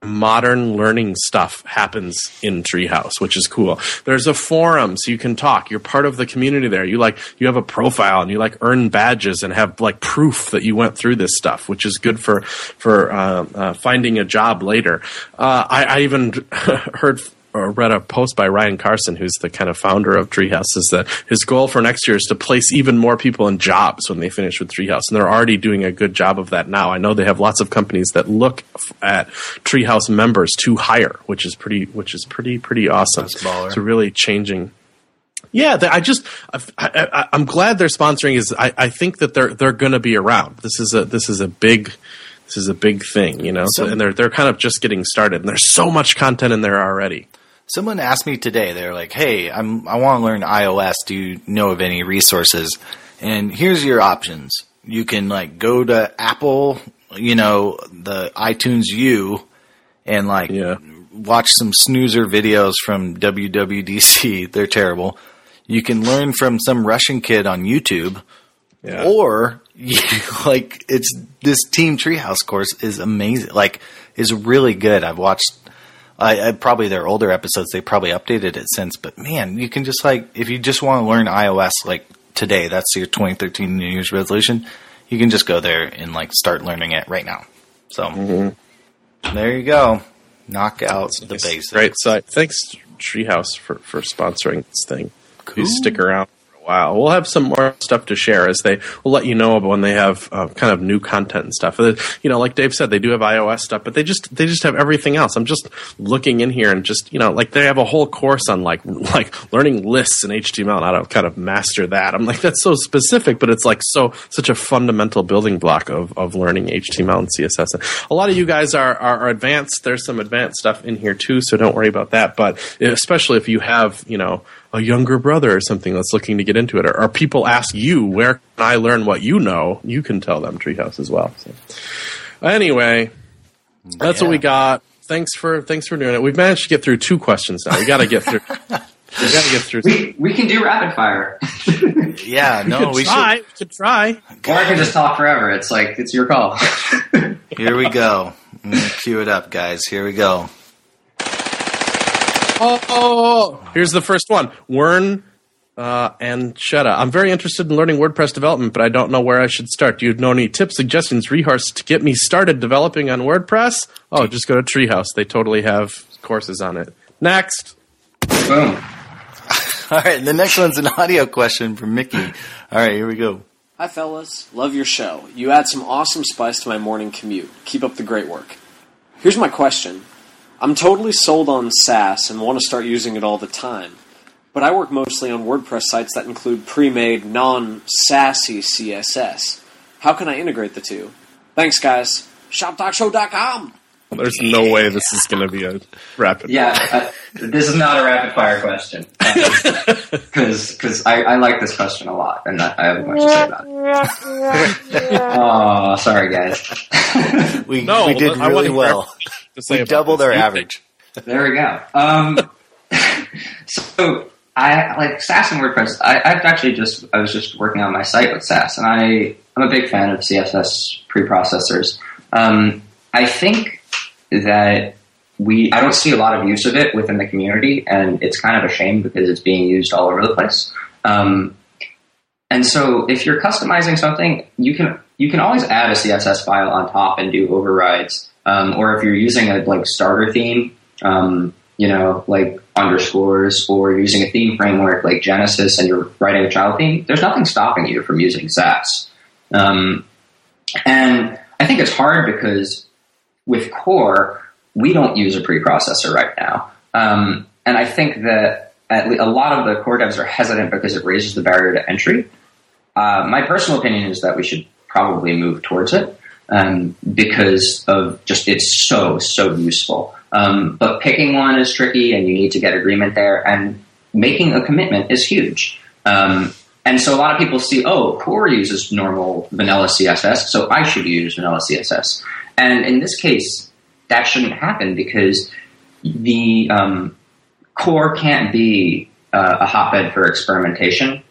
modern learning stuff happens in treehouse which is cool. There's a forum so you can talk. You're part of the community there. You like you have a profile and you like earn badges and have like proof that you went through this stuff which is good for for uh, uh, finding a job later. Uh, I, I even heard Uh, read a post by Ryan Carson, who's the kind of founder of Treehouse, is that his goal for next year is to place even more people in jobs when they finish with Treehouse, and they're already doing a good job of that now. I know they have lots of companies that look f- at Treehouse members to hire, which is pretty, which is pretty, pretty awesome. Baller. Really changing. Yeah, I just I, I, I'm glad they're sponsoring. Is I, I think that they're they're going to be around. This is a this is a big this is a big thing, you know. So, So- and they're they're kind of just getting started, and there's so much content in there already. Someone asked me today. They're like, "Hey, I'm I want to learn iOS. Do you know of any resources?" And here's your options. You can like go to Apple, you know, the iTunes U, and like Yeah. watch some snoozer videos from WWDC. They're terrible. You can learn from some Russian kid on YouTube, Yeah. or you, like it's this Team Treehouse course is amazing. Like is really good. I've watched. I, I probably their older episodes. They probably updated it since, but man, you can just like if you just want to learn iOS like today, that's your 2013 New Year's resolution. You can just go there and like start learning it right now. So mm-hmm. there you go. Knock out the It's basics. Great site. Thanks, Treehouse, for for sponsoring this thing. Cool. Please stick around while. We'll have some more stuff to share as they. We'll let you know when they have uh, kind of new content and stuff. Uh, You know, like Dave said, they do have iOS stuff, but they just they just have everything else. I'm just looking in here and just you know, like they have a whole course on like like learning lists in HTML and how to kind of master that. I'm like that's so specific, but it's like so such a fundamental building block of of learning HTML and CSS. A lot of you guys are are, are advanced. There's some advanced stuff in here too, so don't worry about that. But especially if you have you know a younger brother or something that's looking to get into it, or, or people ask you, where can I learn what you know? You can tell them Treehouse as well. So. Anyway, that's what we got. Thanks for thanks for doing it. We've managed to get through two questions now. We got to get through. we got to get through. We we can do rapid fire, Yeah, no, could we try. We could try. or I can just talk forever. It's like it's your call. Here we go. I'm Cue it up, guys. Here we go. Oh, oh, oh. here's the first one. Wern uh, and Shetta. I'm very interested in learning WordPress development, but I don't know where I should start. Do you know any tips, suggestions, resources to get me started developing on WordPress? Oh, just go to Treehouse. They totally have courses on it. Next. Boom. All right, the next one's an audio question from Mickey. All right, here we go. Hi, fellas. Love your show. You add some awesome spice to my morning commute. Keep up the great work. Here's my question I'm totally sold on Sass and want to start using it all the time, but I work mostly on WordPress sites that include pre made, non sassy CSS. How can I integrate the two? Thanks, guys. ShopTalkShow.com. There's no way this is going to be a rapid. Yeah, uh, this is not a rapid fire question because I, I like this question a lot, and I, I have much to say about it. oh, sorry, guys. We, No, we did really to hear well. To say We about doubled this. our You average. there we go. Um, so I like Sass and WordPress. I, I've actually just I was just working on my site with Sass, and I I'm a big fan of CSS preprocessors. Um, I think that we I don't see a lot of use of it within the community, and it's kind of a shame because it's being used all over the place. Um, and so, if you're customizing something, you can you can always add a CSS file on top and do overrides. Um, or if you're using a like starter theme, um, you know, like underscores, or using a theme framework like Genesis, and you're writing a child theme, there's nothing stopping you from using Sass. Um, and I think it's hard because with Core, we don't use a preprocessor right now. Um, and I think that a lot of the core devs are hesitant because it raises the barrier to entry. Uh, my personal opinion is that we should probably move towards it um, because of just it's so so useful. Um, but picking one is tricky, and you need to get agreement there. And making a commitment is huge. Um, and so a lot of people see, oh, Core uses normal vanilla CSS, so I should use vanilla CSS. And in this case, that shouldn't happen because the um, Core can't be uh, a hotbed for experimentation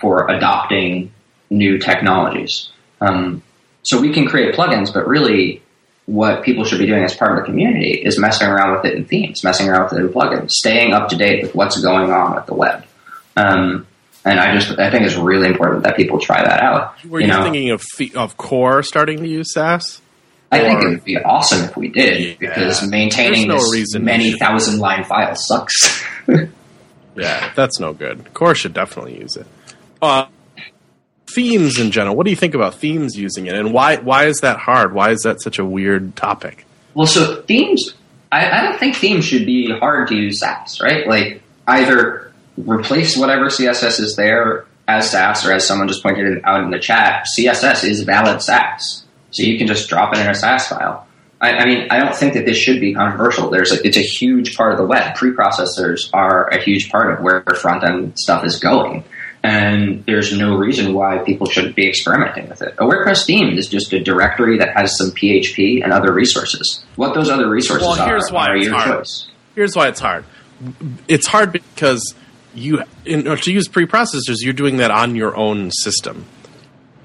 for adopting new technologies. Um, so we can create plugins, but really, what people should be doing as part of the community is messing around with it in themes, messing around with it in plugins, staying up to date with what's going on with the web. Um, and I just I think it's really important that people try that out. Were you you, know? thinking of of Core starting to use Sass? I think it would be awesome if we did Yeah. because maintaining There's no this many thousand line file sucks. Yeah, that's no good. Core should definitely use it. Uh, themes in general. What do you think about themes using it, and why? Why is that hard? Why is that such a weird topic? Well, so themes, I, I don't think themes should be hard to use Sass, right? Like either replace whatever CSS is there as Sass, or as someone just pointed it out in the chat, CSS is valid Sass, so you can just drop it in a Sass file. I, I mean, I don't think that this should be controversial. There's a, it's a huge part of the web. Preprocessors are a huge part of where front end stuff is going. And there's no reason why people shouldn't be experimenting with it. A WordPress theme is just a directory that has some PHP and other resources. What those other resources Well, here's are, why are it's your hard. choice. Here's why it's hard. It's hard because you, in order to use preprocessors, you're doing that on your own system.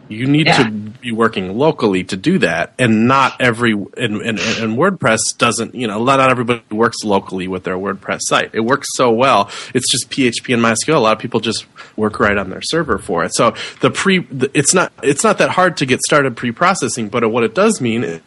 You need Yeah. to be working locally to do that, and not every and, and, and WordPress doesn't. You know, not everybody works locally with their WordPress site. It works so well. It's just PHP and MySQL. A lot of people just work right on their server for it. So the pre, the, it's not it's not that hard to get started pre-processing, but what it does mean is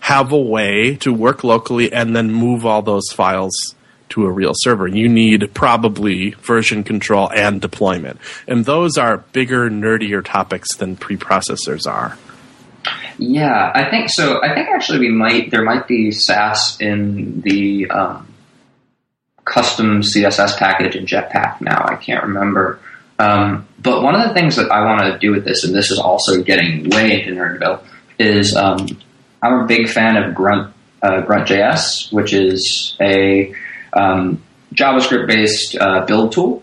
have a way to work locally and then move all those files to a real server. You need probably version control and deployment. And those are bigger, nerdier topics than preprocessors are. Yeah, I think so. I think actually we might there might be Sass in the um, custom CSS package in Jetpack now. I can't remember. Um, but one of the things that I want to do with this, and this is also getting way into Nerdville, is um, I'm a big fan of Grunt uh, Grunt.js, which is a um, JavaScript based uh, build tool,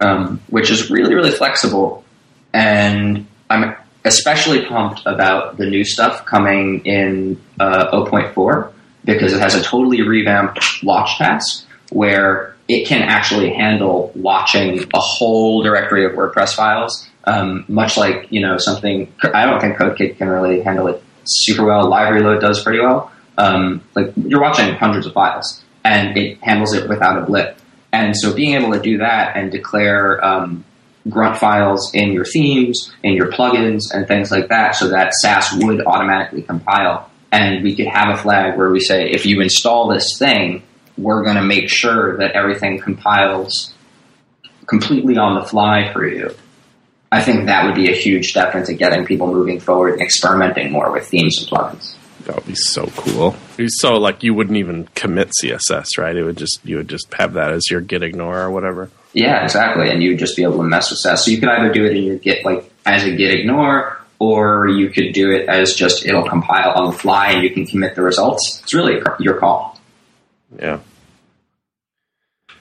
um, which is really really flexible, and I'm especially pumped about the new stuff coming in uh, 0.4 because it has a totally revamped watch task where it can actually handle watching a whole directory of WordPress files, um, much like you know something. I don't think CodeKit can really handle it super well. Live Reload does pretty well. Um, like you're watching hundreds of files, and it handles it without a blip. And so being able to do that and declare um, grunt files in your themes, in your plugins, and things like that, so that Sass would automatically compile. And we could have a flag where we say, if you install this thing, we're going to make sure that everything compiles completely on the fly for you. I think that would be a huge step into getting people moving forward and experimenting more with themes and plugins. That would be so cool. So like you wouldn't even commit CSS, right? It would just you would just have that as your git ignore or whatever. Yeah, exactly. And you'd just be able to mess with Sass. So you could either do it in your Git like as a Git ignore, or you could do it as just it'll compile on the fly and you can commit the results. It's really your call. Yeah.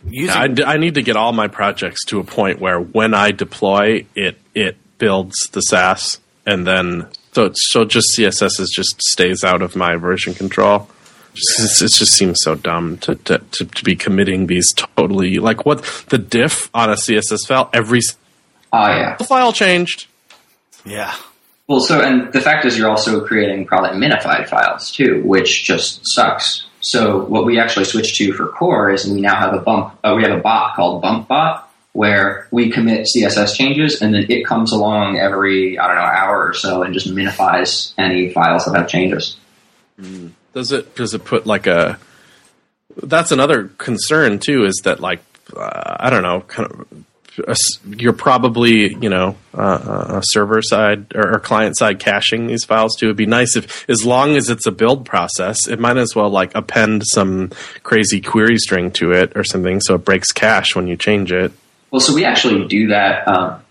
Using, I, d- I need to get all my projects to a point where when I deploy it, it builds the Sass, and then so so just CSS is just stays out of my version control. Just, it's- it just seems so dumb to, to, to, to be committing these totally like what the diff on a CSS file every s- Oh yeah. file changed. yeah. Well, so and the fact is, you're also creating probably minified files too, which just sucks. So what we actually switched to for core is we now have a bump. Uh, we have a bot called BumpBot where we commit CSS changes and then it comes along every I don't know hour or so and just minifies any files that have changes. Does it does it put like a? That's another concern too. Is that like uh, I don't know, kind of. You're probably you know uh, a server side or, or client side caching these files too. It'd be nice if, as long as it's a build process, it might as well like append some crazy query string to it or something, so it breaks cache when you change it. Well, so we actually do that um,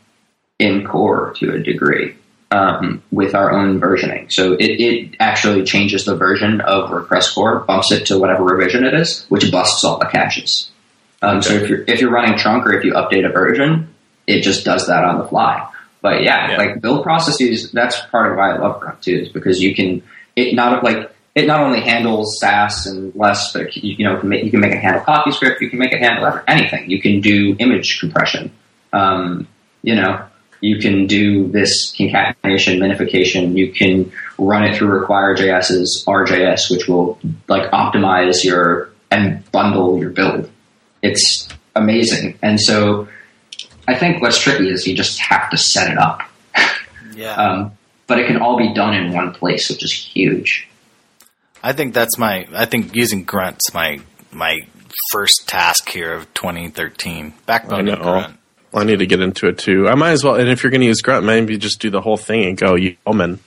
in core to a degree um, with our own versioning. So it, it actually changes the version of WordPress core, bumps it to whatever revision it is, which busts all the caches. Um, So if you're if you're running trunk or if you update a version, it just does that on the fly. But yeah, Yeah. like build processes, that's part of why I love Grunt too, is because you can it not like it not only handles Sass and less, but you, you know can make, you can make it handle CoffeeScript, you can make it handle anything. You can do image compression. Um, you know, you can do this concatenation, minification. You can run it through require.js's r.js, which will like optimize your and bundle your build. It's amazing. And so I think what's tricky is you just have to set it up. Yeah. Um, but it can all be done in one place, which is huge. I think that's my. I think using Grunt's my my first task here of 2013. Backbone and Grunt. I need to get into it too. I might as well. And if you're going to use Grunt, maybe just do the whole thing and go yeoman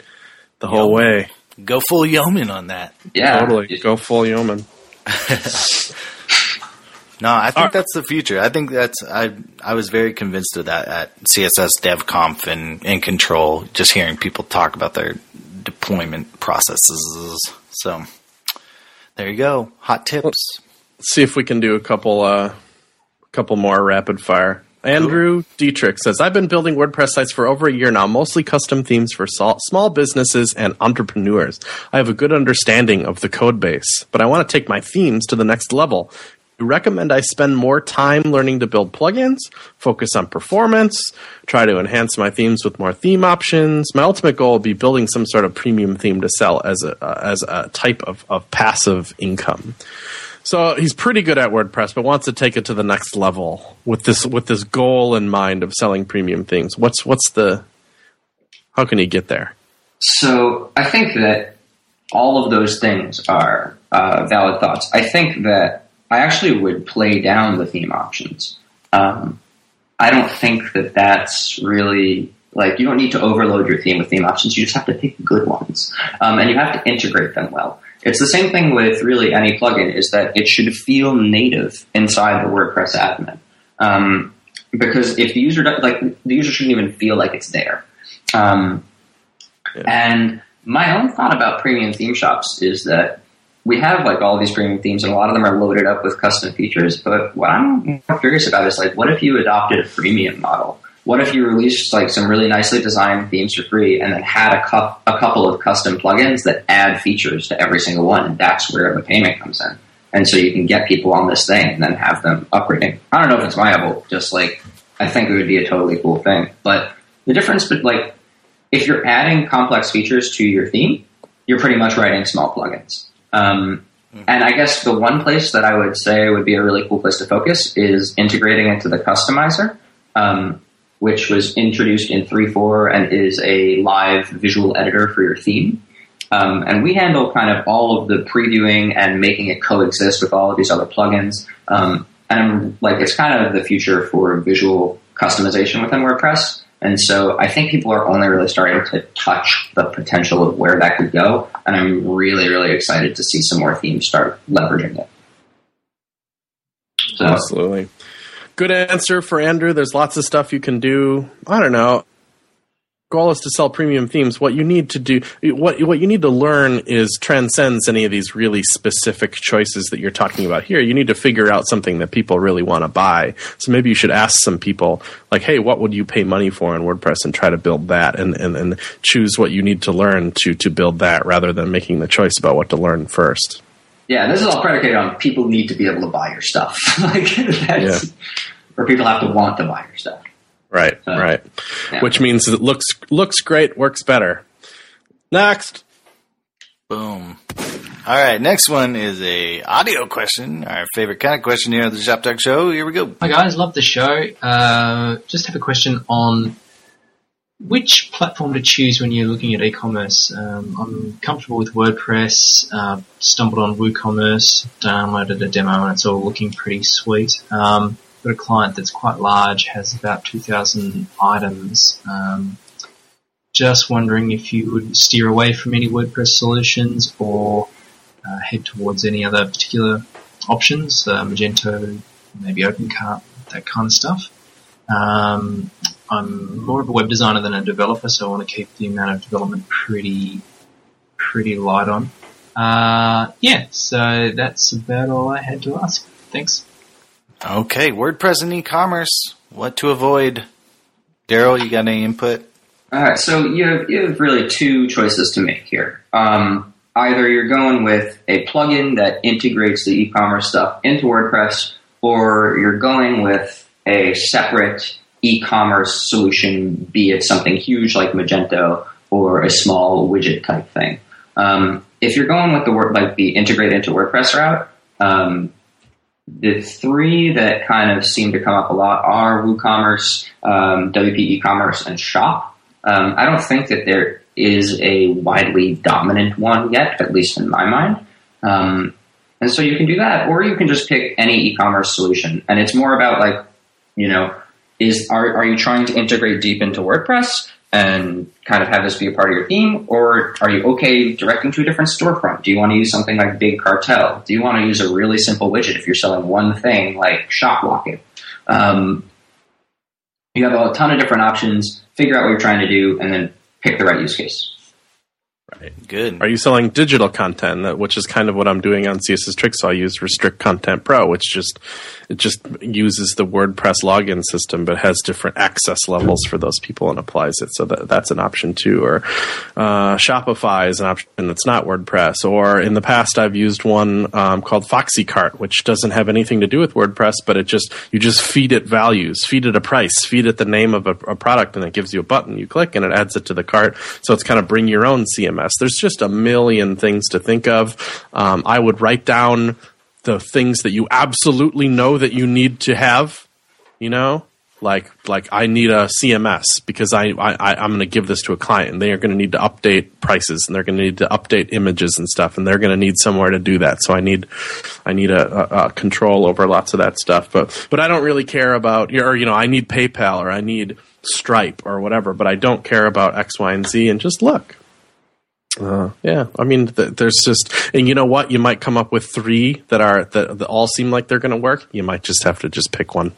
the whole Yeoman. way. Go full yeoman on that. Yeah, Totally, go full yeoman. No, I think that's the future. I think that's I I was very convinced of that at CSS DevConf and in Control, just hearing people talk about their deployment processes. So there you go. Hot tips. Let's see if we can do a couple, uh, couple more rapid fire. Andrew Dietrich says, I've been building WordPress sites for over a year now, mostly custom themes for small businesses and entrepreneurs. I have a good understanding of the code base, but I want to take my themes to the next level. Recommend I spend more time learning to build plugins, focus on performance, try to enhance my themes with more theme options. My ultimate goal would be building some sort of premium theme to sell as a, uh, as a type of, of passive income. So he's pretty good at WordPress, but wants to take it to the next level with this with this goal in mind of selling premium themes. What's what's the how can he get there? So I think that all of those things are uh, valid thoughts. I think that I actually would play down the theme options. Um, I don't think that that's really like you don't need to overload your theme with theme options. You just have to pick good ones, um, and you have to integrate them well. It's the same thing with really any plugin is that it should feel native inside the WordPress admin. Um, because if the user like the user shouldn't even feel like it's there. Um, and my own thought about premium theme shops is that we have like all these premium themes, and a lot of them are loaded up with custom features. But what I'm curious about is like, what if you adopted a freemium model? What if you released like some really nicely designed themes for free, and then had a, cou- a couple of custom plugins that add features to every single one, and that's where the payment comes in. And so you can get people on this thing and then have them upgrading. I don't know if it's viable. Just like I think it would be a totally cool thing. But the difference, but like if you're adding complex features to your theme, you're pretty much writing small plugins. Um, and I guess the one place that I would say would be a really cool place to focus is integrating into the customizer, um, which was introduced in 3.4 and is a live visual editor for your theme. Um, and we handle kind of all of the previewing and making it coexist with all of these other plugins. Um, and like, it's kind of the future for visual customization within WordPress. And so I think people are only really starting to touch the potential of where that could go. And I'm really, really excited to see some more themes start leveraging it. So, Absolutely. Good answer for Andrew. There's lots of stuff you can do. I don't know. Goal is to sell premium themes. What you need to do, what what you need to learn is transcends any of these really specific choices that you're talking about here. You need to figure out something that people really want to buy. So maybe you should ask some people, like, "Hey, what would you pay money for in WordPress?" and try to build that, and and, and choose what you need to learn to to build that, rather than making the choice about what to learn first. yeah, this is all predicated on people need to be able to buy your stuff. like, that's, or people have to want to buy your stuff. Right, Uh, right. yeah. Which means it looks looks great, works better. Next. Boom. All right, next one is a audio question. Our favorite kind of question here at the Shop Talk Show. Here we go. Hi guys, love the show. Uh, just have a question on which platform to choose when you're looking at e-commerce. Um, I'm comfortable with WordPress. Uh, stumbled on WooCommerce, downloaded a demo, and it's all looking pretty sweet. Um, got a client that's quite large, has about 2,000 items. Um, just wondering if you would steer away from any WordPress solutions or uh, head towards any other particular options, uh, Magento, maybe OpenCart, that kind of stuff. Um, I'm more of a web designer than a developer, so I want to keep the amount of development pretty, pretty light on. Uh, yeah, so that's about all I had to ask. Thanks. Okay, WordPress and e-commerce. What to avoid? Daryl, you got any input? All right, so you have, you have really two choices to make here. Um, either you're going with a plugin that integrates the e-commerce stuff into WordPress, or you're going with a separate e-commerce solution, be it something huge like Magento or a small widget type thing. Um, if you're going with the word like the integrate into WordPress route, um, the three that kind of seem to come up a lot are WooCommerce, um, WP e-commerce, and Shop. Um, I don't think that they're a widely dominant one yet, at least in my mind. Um, and so you can do that, or you can just pick any e-commerce solution. And it's more about like, you know, is are are you trying to integrate deep into WordPress and kind of have this be a part of your theme, or are you okay directing to a different storefront? Do you want to use something like Big Cartel? Do you want to use a really simple widget if you're selling one thing like ShopLocket? Um, you have a ton of different options. Figure out what you're trying to do, and then pick the right use case. Good. Are you selling digital content, which is kind of what I'm doing on CSS Tricks? So I use Restrict Content Pro, which just it just uses the WordPress login system, but has different access levels for those people and applies it. So that, that's an option too. Or uh, Shopify is an option that's not WordPress. Or in the past, I've used one um, called Foxy Cart, which doesn't have anything to do with WordPress, but it just you just feed it values, feed it a price, feed it the name of a, a product, and it gives you a button. You click, and it adds it to the cart. So it's kind of bring your own CMS. There's just a million things to think of. Um, I would write down the things that you absolutely know that you need to have. You know, like like I need a CMS because I, I I'm going to give this to a client and they are going to need to update prices and they're going to need to update images and stuff and they're going to need somewhere to do that. So I need I need a, a, a control over lots of that stuff. But but I don't really care about or you know I need PayPal or I need Stripe or whatever. But I don't care about X Y and Z and just look. Uh, yeah, I mean, th- there's just, and you know what? You might come up with three that are that, that all seem like they're going to work. You might just have to just pick one.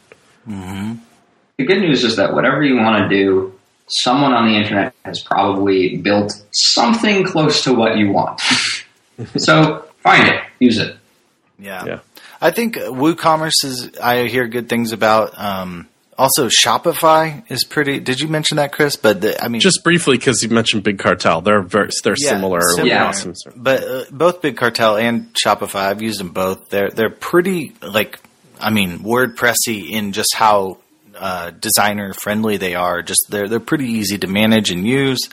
The good news is that whatever you want to do, someone on the internet has probably built something close to what you want. so find it, use it. Yeah. Yeah. I think WooCommerce is, I hear good things about. Um, also, Shopify is pretty. Did you mention that, Chris? But the, I mean, Just briefly, because you mentioned Big Cartel, they're very they're Yeah, similar. similar. Yeah. Awesome. but uh, both Big Cartel and Shopify, I've used them both. They're they're pretty like, I mean, WordPressy in just how uh, designer friendly they are. Just they're they're pretty easy to manage and use.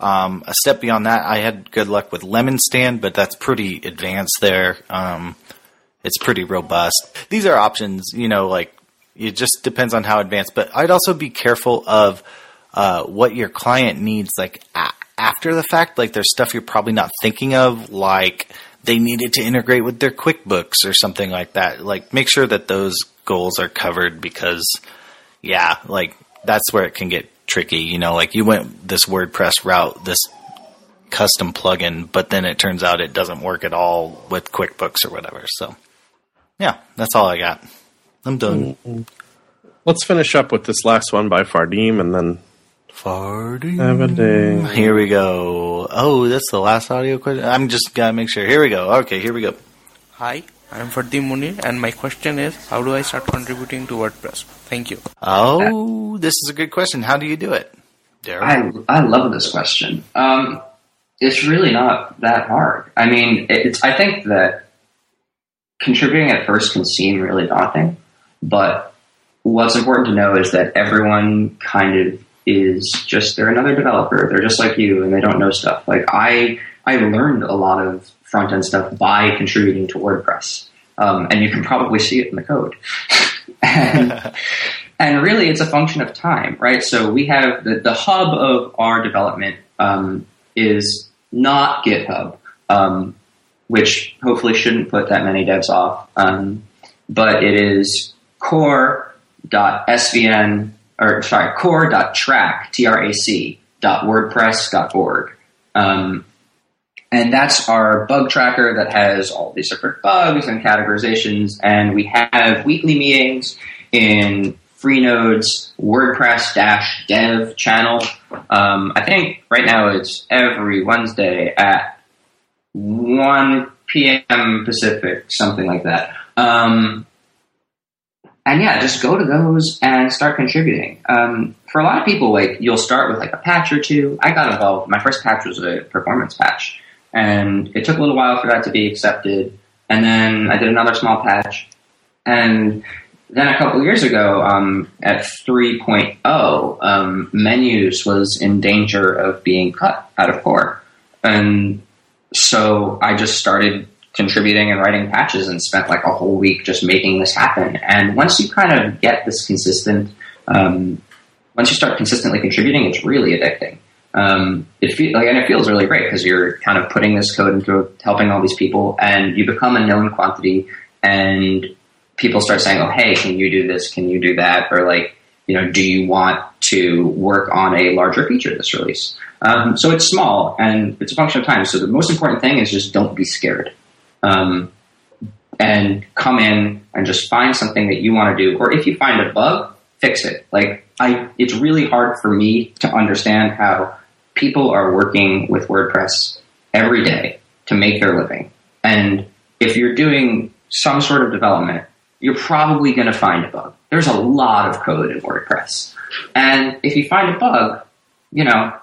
Um, a step beyond that, I had good luck with LemonStand, but that's pretty advanced there. Um, it's pretty robust. These are options, you know, like it just depends on how advanced. But I'd also be careful of uh, what your client needs, like a- after the fact. Like there's stuff you're probably not thinking of, like they needed to integrate with their QuickBooks or something like that. Like make sure that those goals are covered because, yeah, like that's where it can get tricky. You know, like you went this WordPress route, this custom plugin, but then it turns out it doesn't work at all with QuickBooks or whatever. So, yeah, that's all I got. I'm done. Let's finish up with this last one by Fardim, and then Farty. have a day. Here we go. Oh, that's the last audio question. I'm just gotta make sure. Here we go. Okay, here we go. Hi, I'm Fardim Munir, and my question is how do I start contributing to WordPress? Thank you. Oh, this is a good question. How do you do it, Daryl? I I love this question. Um, it's really not that hard. I mean, it's I think that contributing at first can seem really daunting, but what's important to know is that everyone kind of is just they're another developer. They're just like you, and they don't know stuff. Like I I learned a lot of front end stuff by contributing to WordPress, um, and you can probably see it in the code. and, and really, it's a function of time, right? So we have the, the hub of our development um, is not GitHub, um, which hopefully shouldn't put that many devs off, um, but it is core.svn or sorry core.trac t r a c dot wordpress dot org. Um, and that's our bug tracker that has all these different bugs and categorizations. And we have weekly meetings in Freenode's WordPress dev channel. Um, I think right now it's every Wednesday at 1 p.m. Pacific, something like that. Um, and yeah, just go to those and start contributing. Um, for a lot of people, like you'll start with like a patch or two. I got involved. My first patch was a performance patch, and it took a little while for that to be accepted. And then I did another small patch, and then a couple years ago, um, at 3.0, um, menus was in danger of being cut out of core, and so I just started contributing and writing patches and spent like a whole week just making this happen. And once you kind of get this consistent, um, once you start consistently contributing, it's really addicting. um, it fe- like and it feels really great because you're kind of putting this code into helping all these people, and you become a known quantity, and people start saying, "Oh, hey, can you do this? Can you do that?" Or like, you know, do you want to work on a larger feature this release? Um, so it's small and it's a function of time. So the most important thing is just don't be scared. Um, and come in and just find something that you want to do. Or if you find a bug, fix it. Like I, it's really hard for me to understand how people are working with WordPress every day to make their living. And if you're doing some sort of development, you're probably going to find a bug. There's a lot of code in WordPress. And if you find a bug, you know,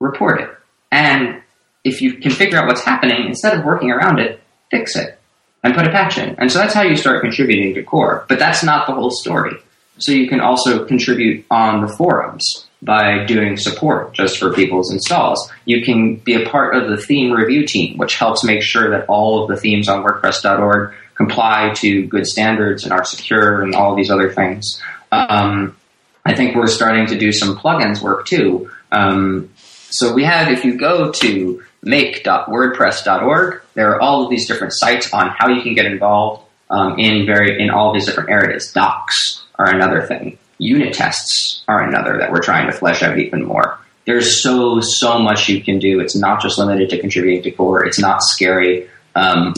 report it. And if you can figure out what's happening, instead of working around it, fix it and put a patch in. And so that's how you start contributing to core. But that's not the whole story. So you can also contribute on the forums by doing support just for people's installs. You can be a part of the theme review team, which helps make sure that all of the themes on WordPress.org comply to good standards and are secure and all these other things. Um, I think we're starting to do some plugins work too. Um, so we have, if you go to make.wordpress.org, there are all of these different sites on how you can get involved um, in very in all these different areas. Docs are another thing. Unit tests are another that we're trying to flesh out even more. There's so so much you can do. It's not just limited to contributing to core. It's not scary. Um,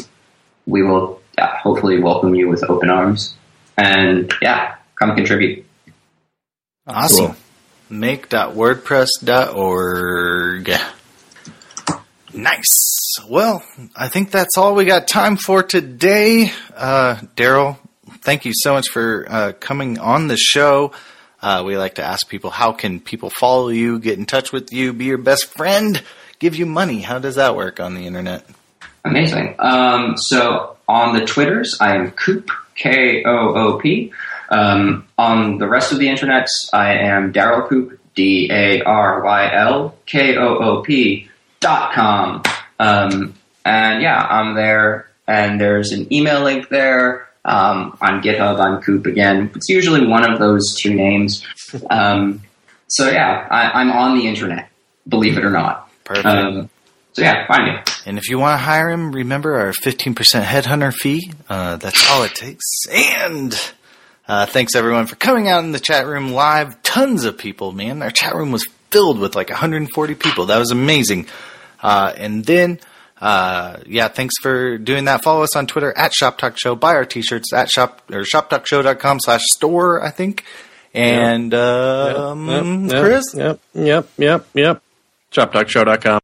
we will yeah, hopefully welcome you with open arms, and yeah, come contribute. Awesome. Cool. Make.wordpress.org. Nice. Well, I think that's all we got time for today. Uh, Daryl, thank you so much for uh, coming on the show. Uh, we like to ask people how can people follow you, get in touch with you, be your best friend, give you money. How does that work on the internet? Amazing. Um, so on the Twitters, I am Koop K O O P. Um, on the rest of the internets, I am Daryl Koop D A R Y L K O O P com. Um, and yeah, I'm there, and there's an email link there. Um, on GitHub, I'm Koop again. It's usually one of those two names. Um, so yeah, I, I'm on the internet, believe it or not. Perfect. Um, so yeah, find me. And if you want to hire him, remember our 15% headhunter fee. Uh, that's all it takes. And uh, thanks everyone for coming out in the chat room live. Tons of people, man. Our chat room was filled with like 140 people. That was amazing. Uh, and then, uh, yeah, thanks for doing that. Follow us on Twitter at Shop Talk Show. Buy our t-shirts at shop or shoptalkshow.com slash store, I think. And, um, Yep, yep, Chris? Yep, yep, yep, yep. ShopTalkShow.com.